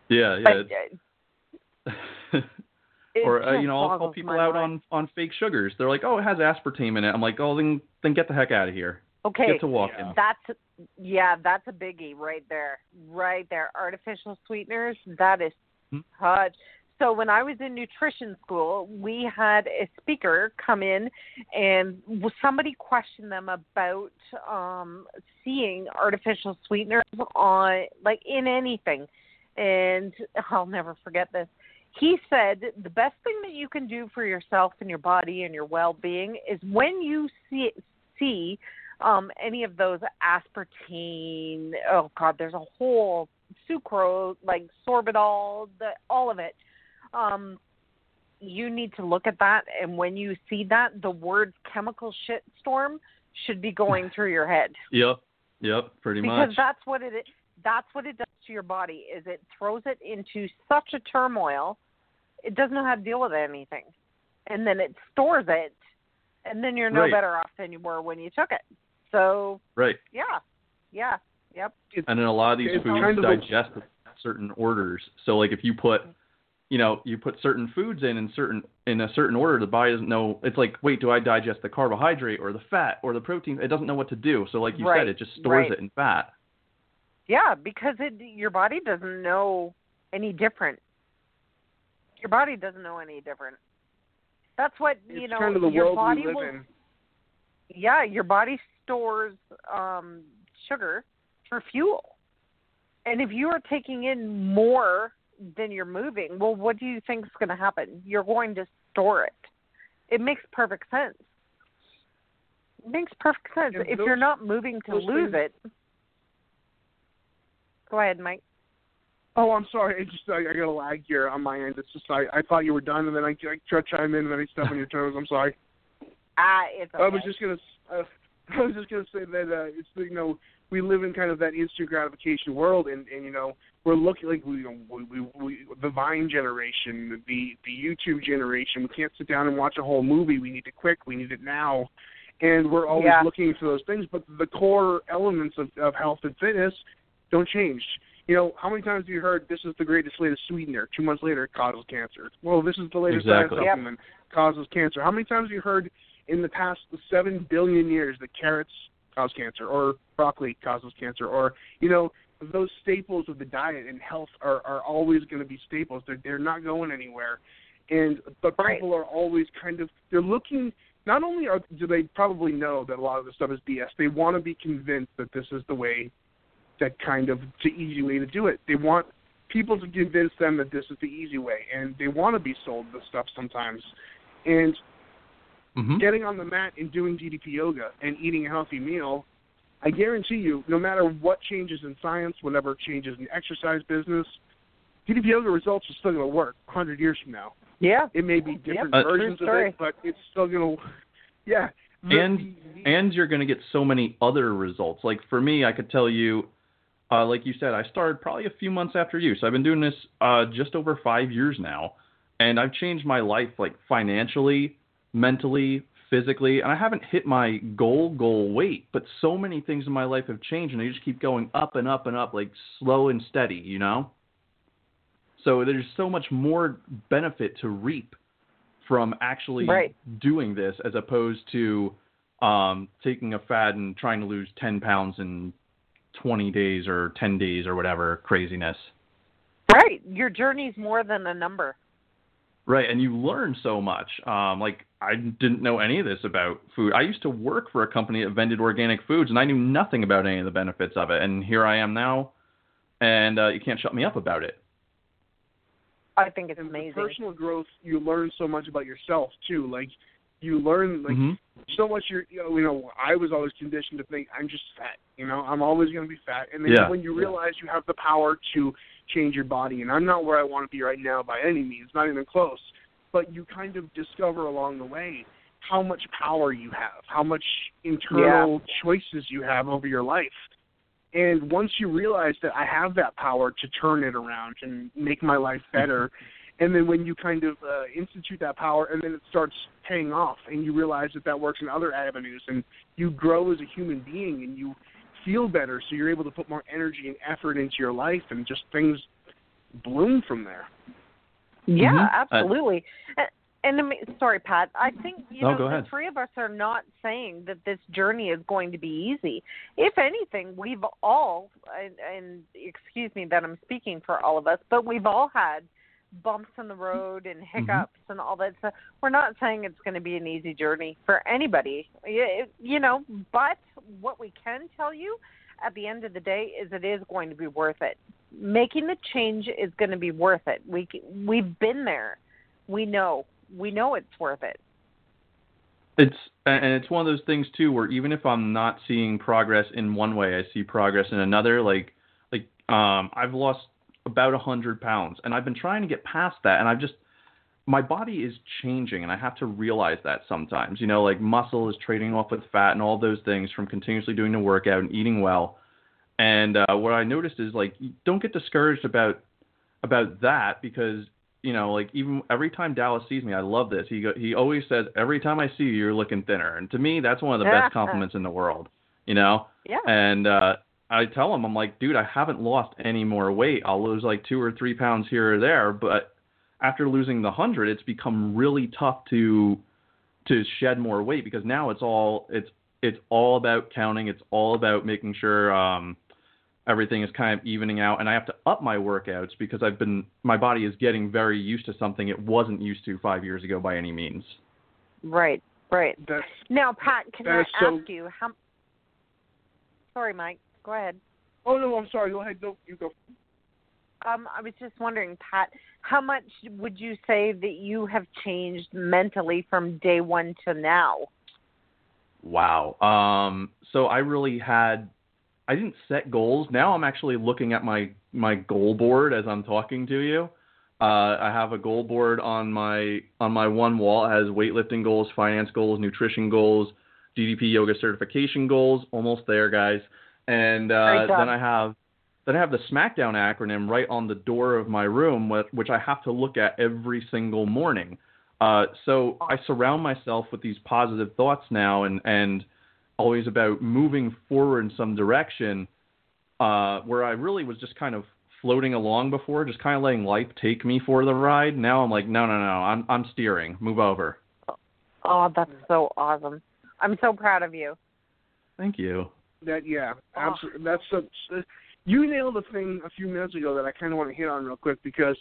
yeah, yeah. but, it's- uh, or uh, you know, I'll call people out mind. on on fake sugars. They're like, oh, it has aspartame in it. I'm like, oh, then then get the heck out of here. Okay, Get to walking. Yeah. that's yeah, that's a biggie right there, right there. Artificial sweeteners, that is Hmm. such. So when I was in nutrition school, we had a speaker come in, and somebody questioned them about um, seeing artificial sweeteners on, like in anything, and I'll never forget this. He said the best thing that you can do for yourself and your body and your well-being is when you see see um, any of those aspartame. Oh God, there's a whole sucrose, like sorbitol, the, all of it. Um, you need to look at that, and when you see that, the words "chemical shit storm" should be going through your head. Yep. Yep. Pretty because much. that's what it that's what it does to your body is it throws it into such a turmoil it doesn't know how to deal with anything and then it stores it and then you're no Right. better off than you were when you took it so Right. yeah yeah yep And then a lot of these It's foods kind of digest in certain orders. So like if you put you know, you put certain foods in in certain in a certain order, the body doesn't know. It's like, wait, do I digest the carbohydrate or the fat or the protein? It doesn't know what to do. So, like you Right, said, it just stores right. it in fat. yeah because it your body doesn't know any different your body doesn't know any different that's what you know kind of the your world body we live will in. yeah, your body stores um, sugar for fuel. And if you are taking in more than you're moving, well, what do you think is going to happen? You're going to store it. It makes perfect sense. It makes perfect sense. And if those- you're not moving to lose things- it, go ahead, Mike. Oh, I'm sorry. It's just I, I got a lag here on my end. It's just I, I thought you were done, and then I, I tried to chime in, and then I stepped on your toes. I'm sorry. Ah, it's okay. I was just gonna uh, I was just gonna say that uh, it's you know we live in kind of that instant gratification world, and and you know we're looking like we, you know, we, we, we the Vine generation, the the YouTube generation. We can't sit down and watch a whole movie. We need it quick. We need it now, and we're always Yeah. looking for those things. But the core elements of, of health and fitness don't change. You know, how many times have you heard this is the greatest latest sweetener? Two months later, it causes cancer. Well, this is the latest diet Exactly. Yep. supplement causes cancer. How many times have you heard in the past seven billion years that carrots cause cancer or broccoli causes cancer or you know those staples of the diet and health are are always going to be staples. They're they're not going anywhere. And but Right. people are always kind of they're looking not only are do they probably know that a lot of the stuff is BS they want to be convinced that this is the way that kind of the easy way to do it. They want people to convince them that this is the easy way and they want to be sold this stuff sometimes. And hmm getting on the mat and doing DDP yoga and eating a healthy meal, I guarantee you, no matter what changes in science, whatever changes in exercise business, DDP yoga results are still going to work 100 years from now. yeah. It may be different Yep. Uh, versions True of it, but it's still going to, yeah. The- And- the- the- and you're going to get so many other results. Like for me, I could tell you, uh, like you said, I started probably a few months after you. So I've been doing this uh, just over five years now, and I've changed my life like financially, mentally, physically, and I haven't hit my goal goal weight. But so many things in my life have changed, and they just keep going up and up and up, like slow and steady, you know. So there's so much more benefit to reap from actually Right. doing this as opposed to um, taking a fad and trying to lose 10 pounds in 20 days or 10 days or whatever craziness. Right. Your journey's more than a number. Right, and you learn so much. Um, like I didn't know any of this about food. I used to work for a company that vended organic foods, and I knew nothing about any of the benefits of it. And here I am now, and uh, you can't shut me up about it. I think it's and the amazing. personal growth, you learn so much about yourself too. Like you learn like Mhm. so much. You're, you know, you know, I was always conditioned to think I'm just fat. You know, I'm always going to be fat. And then Yeah. when you realize you have the power to change your body, and I'm not where I want to be right now by any means, not even close. But you kind of discover along the way how much power you have, how much internal choices you have over your life. And once you realize that I have that power to turn it around and make my life better, and then when you kind of uh, institute that power and then it starts paying off and you realize that that works in other avenues and you grow as a human being and you feel better so you're able to put more energy and effort into your life and just things bloom from there Yeah, Mhm. Uh, absolutely. and, and I mean, sorry, Pat. I think you No, know the three of us are not saying that this journey is going to be easy. If anything, we've all and, and excuse me that I'm speaking for all of us, but we've all had bumps in the road and Mm-hmm. hiccups and all that stuff. We're not saying it's going to be an easy journey for anybody, you know. But what we can tell you at the end of the day is it is going to be worth it. Making the change is going to be worth it. We we've been there. We know. We know it's worth it. It's and it's one of those things too where even if I'm not seeing progress in one way, I see progress in another. Like like um I've lost about a hundred pounds and I've been trying to get past that and I've just my body is changing and I have to realize that sometimes. You know, like muscle is trading off with fat and all those things from continuously doing the workout and eating well. And uh, what I noticed is like don't get discouraged about about that because you know like even every time Dallas sees me, I love this. He go, he always says every time I see you, you're looking thinner, and to me that's one of the best compliments in the world. You know, Yeah. and uh, I tell him I'm like, dude, I haven't lost any more weight. I'll lose like two or three pounds here or there, but after losing the hundred, it's become really tough to to shed more weight because now it's all it's it's all about counting. It's all about making sure um, everything is kind of evening out, and I have to up my workouts because I've been my body is getting very used to something it wasn't used to five years ago by any means. Right. Right. That's Now, Pat, can I is so- ask you how? Sorry, Mike. Go ahead. oh no, I'm sorry. Go ahead. No, you go. Um, I was just wondering, Pat, how much would you say that you have changed mentally from day one to now? Wow. Um, so I really had, I didn't set goals. Now I'm actually looking at my my goal board as I'm talking to you. Uh, I have a goal board on my on my one wall. It has weightlifting goals, finance goals, nutrition goals, DDP yoga certification goals. Almost there, guys. And uh, then I have then I have the SmackDown acronym right on the door of my room, which, which I have to look at every single morning. Uh, so I surround myself with these positive thoughts now, and and always about moving forward in some direction. Uh, where I really was just kind of floating along before, just kind of letting life take me for the ride. Now I'm like, no, no, no, I'm I'm steering. Move over. Oh, that's so awesome. I'm so proud of you. Thank you. That yeah, Oh. absolutely. That's a, you nailed the thing a few minutes ago that I kind of want to hit on real quick because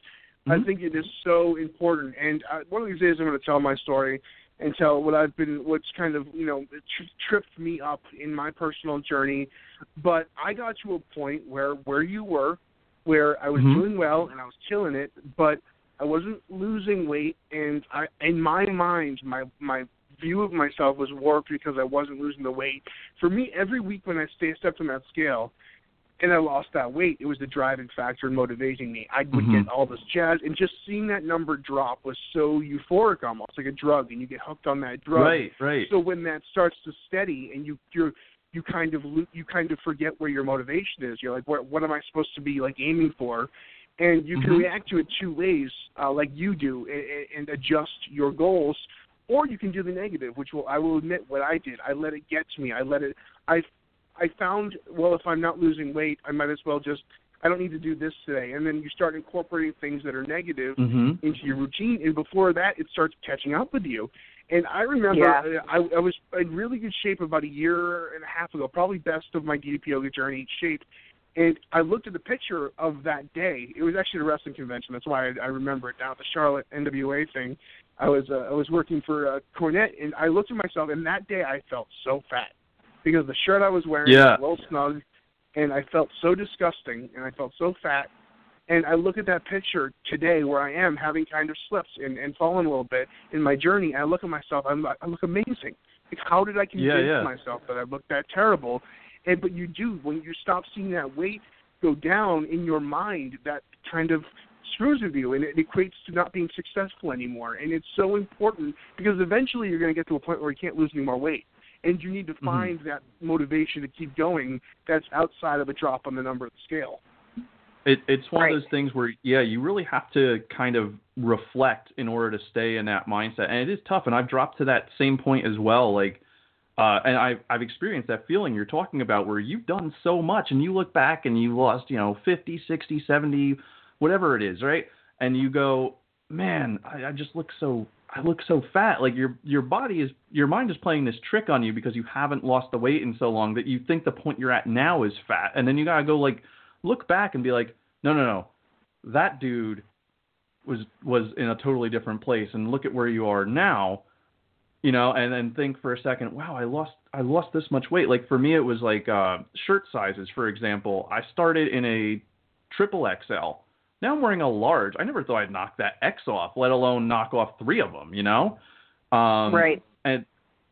I Mhm. think it is so important. And uh, one of these days I'm going to tell my story and so what I've been, what's kind of you know tri- tripped me up in my personal journey. But I got to a point where where you were, where I was Mhm. doing well and I was killing it, but I wasn't losing weight, and I in my mind my my view of myself was warped because I wasn't losing the weight. For me, every week when I stay, stepped on that scale, and I lost that weight, it was the driving factor and motivating me. I would Mhm. get all this jazz, and just seeing that number drop was so euphoric, almost like a drug, and you get hooked on that drug. Right, right. So when that starts to steady, and you you're you kind of you kind of forget where your motivation is. You're like, what what am I supposed to be like aiming for? And you can Mhm. react to it two ways, uh, like you do, and, and adjust your goals, or you can do the negative, which will I will admit what I did. I let it get to me. I let it. I I found well, if I'm not losing weight, I might as well just I don't need to do this today. And then you start incorporating things that are negative Mhm. into your routine, and before that, it starts catching up with you. And I remember Yeah. uh, I, I was in really good shape about a year and a half ago, probably best of my DDP yoga journey shape. And I looked at the picture of that day. It was actually a wrestling convention. That's why I, I remember it now. The Charlotte NWA thing. I was uh, I was working for uh, Cornette, and I looked at myself, and that day I felt so fat because the shirt I was wearing Yeah. was little snug, and I felt so disgusting, and I felt so fat. And I look at that picture today where I am having kind of slips and, and fallen a little bit in my journey. And I look at myself, I'm, I look amazing. Like, how did I convince Yeah, yeah. myself that I look that terrible? And but you do when you stop seeing that weight go down in your mind, that kind of screws with you, and it equates to not being successful anymore. And it's so important because eventually you're going to get to a point where you can't lose any more weight, and you need to find that motivation to keep going. That's outside of a drop on the number of the scale. It, it's one Right. of those things where, yeah, you really have to kind of reflect in order to stay in that mindset, and it is tough. And I've dropped to that same point as well. Like, uh, and I've I've experienced that feeling you're talking about, where you've done so much, and you look back and you lost, you know, 50, 60, 70, whatever it is, right? And you go, man, I, I just look so. I look so fat. Like your your body is your mind is playing this trick on you because you haven't lost the weight in so long that you think the point you're at now is fat, and then you gotta go like look back and be like, no, no, no, that dude was was in a totally different place. And look at where you are now you know and then think for a second wow i lost i lost this much weight. Like for me it was like uh shirt sizes for example. I started in a triple xl now i'm wearing a large i never thought i'd knock that x off let alone knock off three of them you know um right. and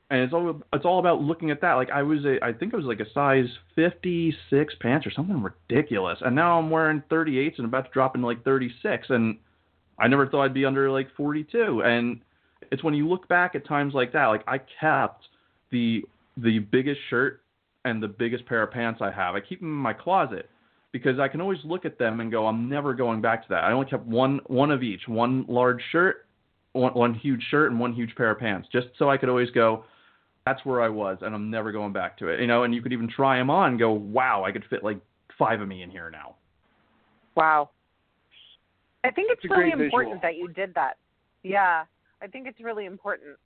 and it's all it's all about looking at that. Like I was a I think I was like a size 56 pants or something ridiculous, and now I'm wearing 38s and about to drop into like 36, and I never thought I'd be under like 42. And it's when you look back at times like that, like I kept the the biggest shirt and the biggest pair of pants I have. I keep them in my closet because I can always look at them and go, I'm never going back to that. I only kept one one of each, one large shirt, one, one huge shirt, and one huge pair of pants, just so I could always go that's where I was, and I'm never going back to it. You know, and you could even try them on and go, wow, I could fit like five of me in here now. Wow. I think it's, It's really important visual. that you did that. Yeah. I think it's really important.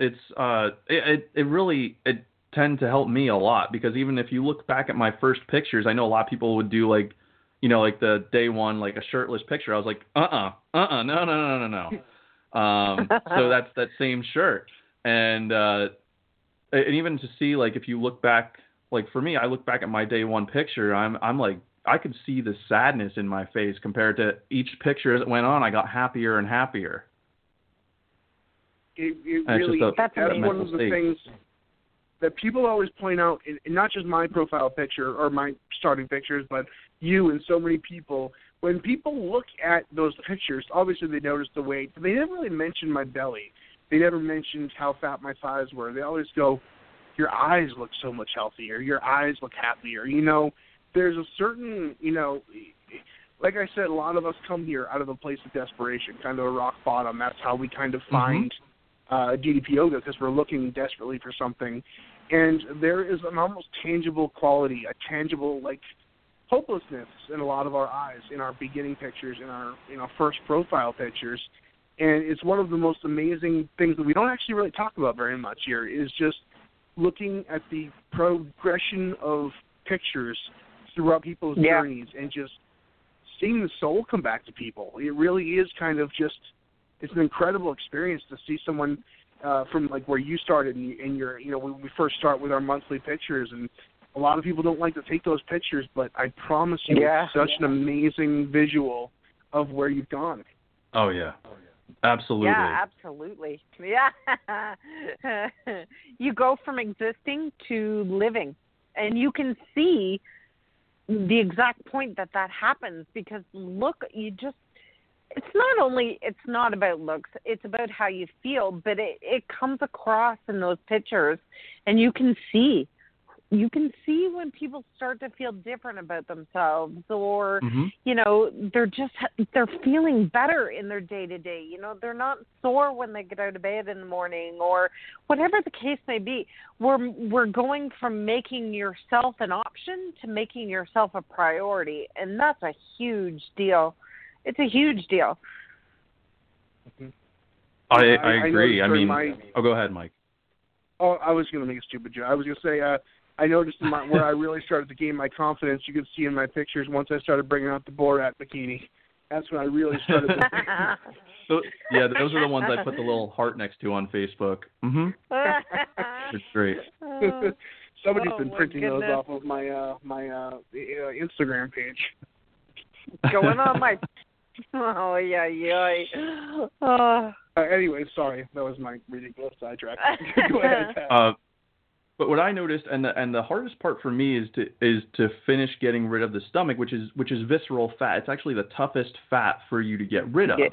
It's uh, it it, it really it tend to help me a lot because even if you look back at my first pictures, I know a lot of people would do like, you know, like the day one like a shirtless picture. I was like, uh uh-uh, uh, uh uh, no no no no no. Um, so that's that same shirt, and uh, and even to see like if you look back, like for me, I look back at my day one picture, I'm I'm like I could see the sadness in my face compared to each picture as it went on. I got happier and happier. It, it really a That's that's one of the things that people always point out, and and not just my profile picture or my starting pictures, but you and so many people. When people look at those pictures, obviously they notice the weight, but they never really mention my belly. They never mentioned how fat my thighs were. They always go, "Your eyes look so much healthier. Your eyes look happier." You know, there's a certain, you know, like I said, a lot of us come here out of a place of desperation, kind of a rock bottom. That's how we kind of mm-hmm. find uh, DDP yoga because we're looking desperately for something. And there is an almost tangible quality, a tangible like hopelessness in a lot of our eyes, in our beginning pictures, in our in our first profile pictures. And it's one of the most amazing things that we don't actually really talk about very much here is just looking at the progression of pictures throughout people's Yeah. journeys and just seeing the soul come back to people. It really is kind of just it's an incredible experience to see someone uh, from like where you started and, you, and you're you know when we first start with our monthly pictures and a lot of people don't like to take those pictures but I promise you Yeah. it's such an amazing visual of where you've gone. Oh yeah. Oh yeah, absolutely. Yeah, absolutely. Yeah. you go from existing to living, and you can see the exact point that that happens because look, you just it's not only it's not about looks, it's about how you feel, but it it comes across in those pictures and you can see. You can see when people start to feel different about themselves or Mhm. you know they're just they're feeling better in their day to day you know they're not sore when they get out of bed in the morning or whatever the case may be. We're we're going from making yourself an option to making yourself a priority and that's a huge deal it's a huge deal I, I- I I agree. noticed I, mean, my- oh, go ahead, Mike. Oh, I was going to make a stupid joke. I was going to say uh, I noticed in my, where I really started to gain my confidence. You could see in my pictures once I started bringing out the Borat bikini. That's when I really started. to So, yeah, those are the ones I put the little heart next to on Facebook. Mm-hmm. It's great. Somebody's Oh, been my printing those off of my uh my uh, uh Instagram page. going on my oh yeah yeah oh. Uh, anyway, sorry, that was my ridiculous sidetrack. Go ahead. Uh, but what I noticed, and the and the hardest part for me is to is to finish getting rid of the stomach, which is which is visceral fat. It's actually the toughest fat for you to get rid of. Yeah.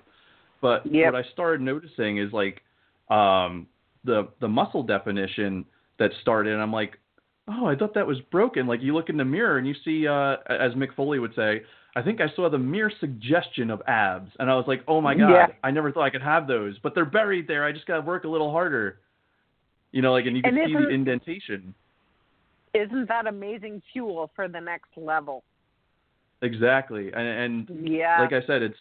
But Yep. what I started noticing is like um, the the muscle definition that started, and I'm like, oh, I thought that was broken. Like you look in the mirror and you see, uh, as Mick Foley would say, I think I saw the mere suggestion of abs, and I was like, oh my god, Yeah. I never thought I could have those, but they're buried there. I just got to work a little harder. You know, like, and you can And see the indentation. isn't that amazing fuel for the next level Exactly, and, and yeah like I said, it's.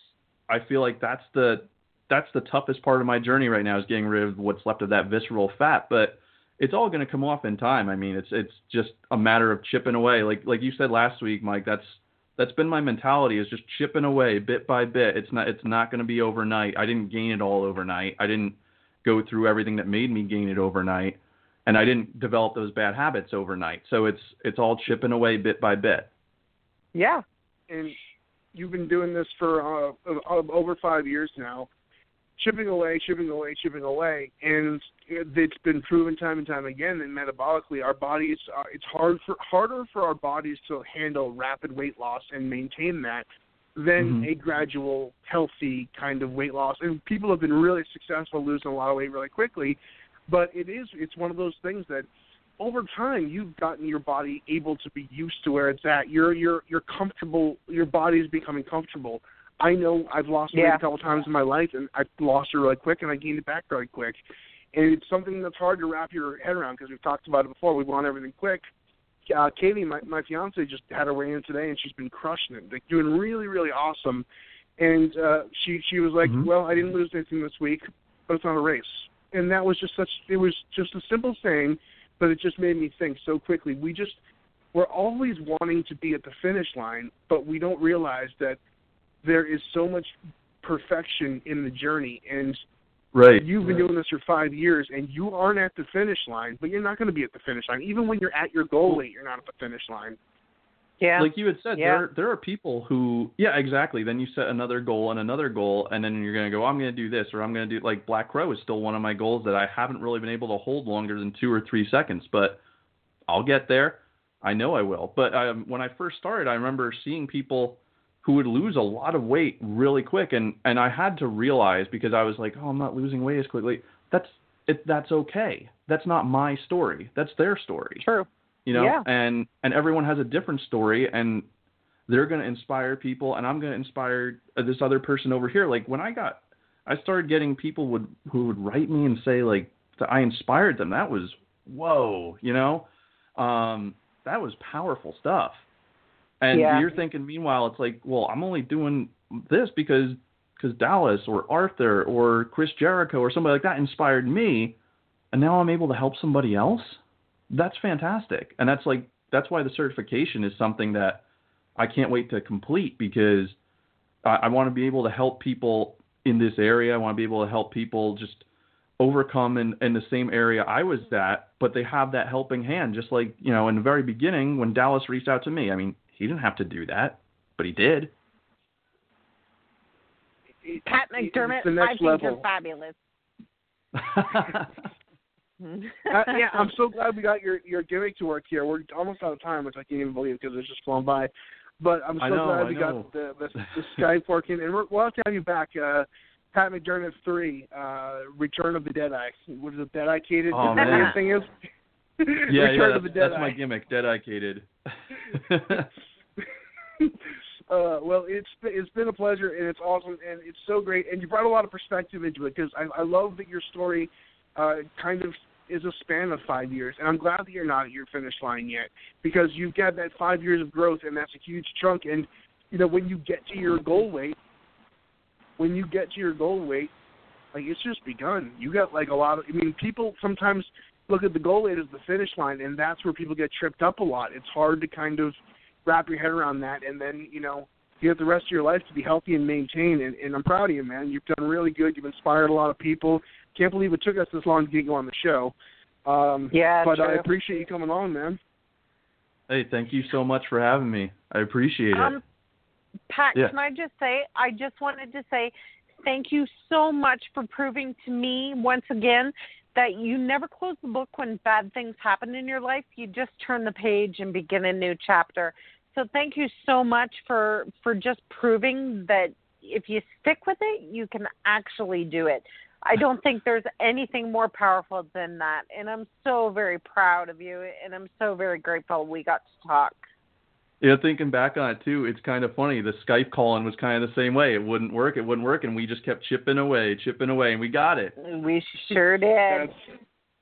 I feel like that's the that's the toughest part of my journey right now is getting rid of what's left of that visceral fat, but it's all going to come off in time. I mean, it's it's just a matter of chipping away. Like like you said last week, Mike. That's that's been my mentality is just chipping away bit by bit. It's not it's not going to be overnight. I didn't gain it all overnight. I didn't go through everything that made me gain it overnight, and I didn't develop those bad habits overnight. So it's it's all chipping away bit by bit. Yeah. and you've been doing this for uh, over five years now, chipping away, chipping away, chipping away, and it's been proven time and time again that metabolically our bodies uh, it's hard for harder for our bodies to handle rapid weight loss and maintain that than Mhm. a gradual healthy kind of weight loss. And people have been really successful losing a lot of weight really quickly but it is it's one of those things that over time you've gotten your body able to be used to where it's at. You're you're you're comfortable your body's becoming comfortable. I know i've lost weight a couple times in my life and i lost it really quick and i gained it back really quick and it's something that's hard to wrap your head around because we've talked about it before. We want everything quick. Uh katie my my fiance just had her weigh in today and she's been crushing it like doing really really awesome. And uh she she was like Mhm. well i didn't lose anything this week but it's not a race. And that was just such it was just a simple saying but it just made me think so quickly. We just we're always wanting to be at the finish line but we don't realize that there is so much perfection in the journey. And Right. you've been doing this for five years and you aren't at the finish line but you're not going to be at the finish line even when you're at your goal weight you're not at the finish line Yeah. Like you had said, Yeah. there there are people who yeah, exactly. Then you set another goal and another goal and then you're gonna go, I'm gonna do this or I'm gonna do like Black Crow is still one of my goals that I haven't really been able to hold longer than two or three seconds, but I'll get there. I know I will. But um, when I first started, I remember seeing people who would lose a lot of weight really quick, and and I had to realize because I was like, oh, I'm not losing weight as quickly. That's it. That's okay. That's not my story. That's their story True. you know Yeah. and and everyone has a different story and they're going to inspire people and i'm going to inspire uh, this other person over here like when i got i started getting people would who would write me and say like that i inspired them that was whoa you know um that was powerful stuff and Yeah. you're thinking meanwhile it's like well i'm only doing this because because dallas or arthur or chris jericho or somebody like that inspired me and now i'm able to help somebody else? That's fantastic. And that's like that's why the certification is something that i can't wait to complete because i, I want to be able to help people in this area. I want to be able to help people just overcome in, in the same area i was at but they have that helping hand just like you know in the very beginning when dallas reached out to me. I mean he didn't have to do that but he did Pat it- McDermott, it's the I next think level you're fabulous. uh, yeah, I'm so glad we got your your gimmick to work here. We're almost out of time, which I can't even believe because it's just flown by. But I'm so know, glad I we know. got the, the the Skype working, and we're, we'll have to have you back. Uh, Pat McDermott three, uh, Return of the Deadeye. What is it? Deadeye cated? Oh, is man. the thing is? Yeah yeah that's, that's my gimmick dead eye cated uh, well, it's it's been a pleasure, and it's awesome, and it's so great, and you brought a lot of perspective into it because I, I love that your story uh, kind of is a span of five years, and I'm glad that you're not at your finish line yet because you've got that five years of growth, and that's a huge chunk. And you know, when you get to your goal weight, when you get to your goal weight, like it's just begun. You got like a lot of. I mean, people sometimes look at the goal weight as the finish line, and that's where people get tripped up a lot. It's hard to kind of wrap your head around that, and then you know you have the rest of your life to be healthy and maintain. And, and I'm proud of you, man. You've done really good. You've inspired a lot of people. Can't believe it took us this long to get you on the show. Um, Yeah, but I appreciate you coming on, man. hey thank you so much for having me i appreciate it Um, Pat, Yeah. can I just say, I just wanted to say thank you so much for proving to me once again that you never close the book when bad things happen in your life. You just turn the page and begin a new chapter. So thank you so much for for just proving that if you stick with it, you can actually do it. I don't think there's anything more powerful than that. And I'm so very proud of you and I'm so very grateful we got to talk. Yeah, thinking back on it too, it's kind of funny. The Skype calling was kind of the same way. It wouldn't work. It wouldn't work, and we just kept chipping away, chipping away, and we got it. We sure did. That's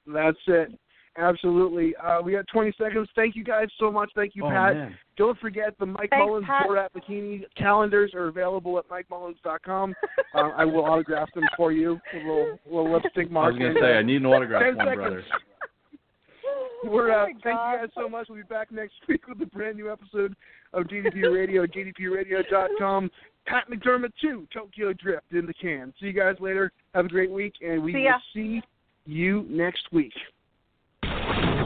that's it. Absolutely. Uh, we got 20 seconds. Thank you guys so much. Thank you, oh Pat. man, Don't forget the Mike Thanks, Mullins Pat. Borat Bikini calendars are available at MikeMullins.com. uh, I will autograph them for you. A little, little lipstick I was gonna say uh, I need an autograph, 10 one seconds. brother. We're Oh out. my Thank God. you guys so much. We'll be back next week with a brand new episode of DDP Radio, DDPRadio.com. Pat McDermott, too. Tokyo Drift in the can. See you guys later. Have a great week, and we See will see you next week.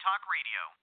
Talk Radio.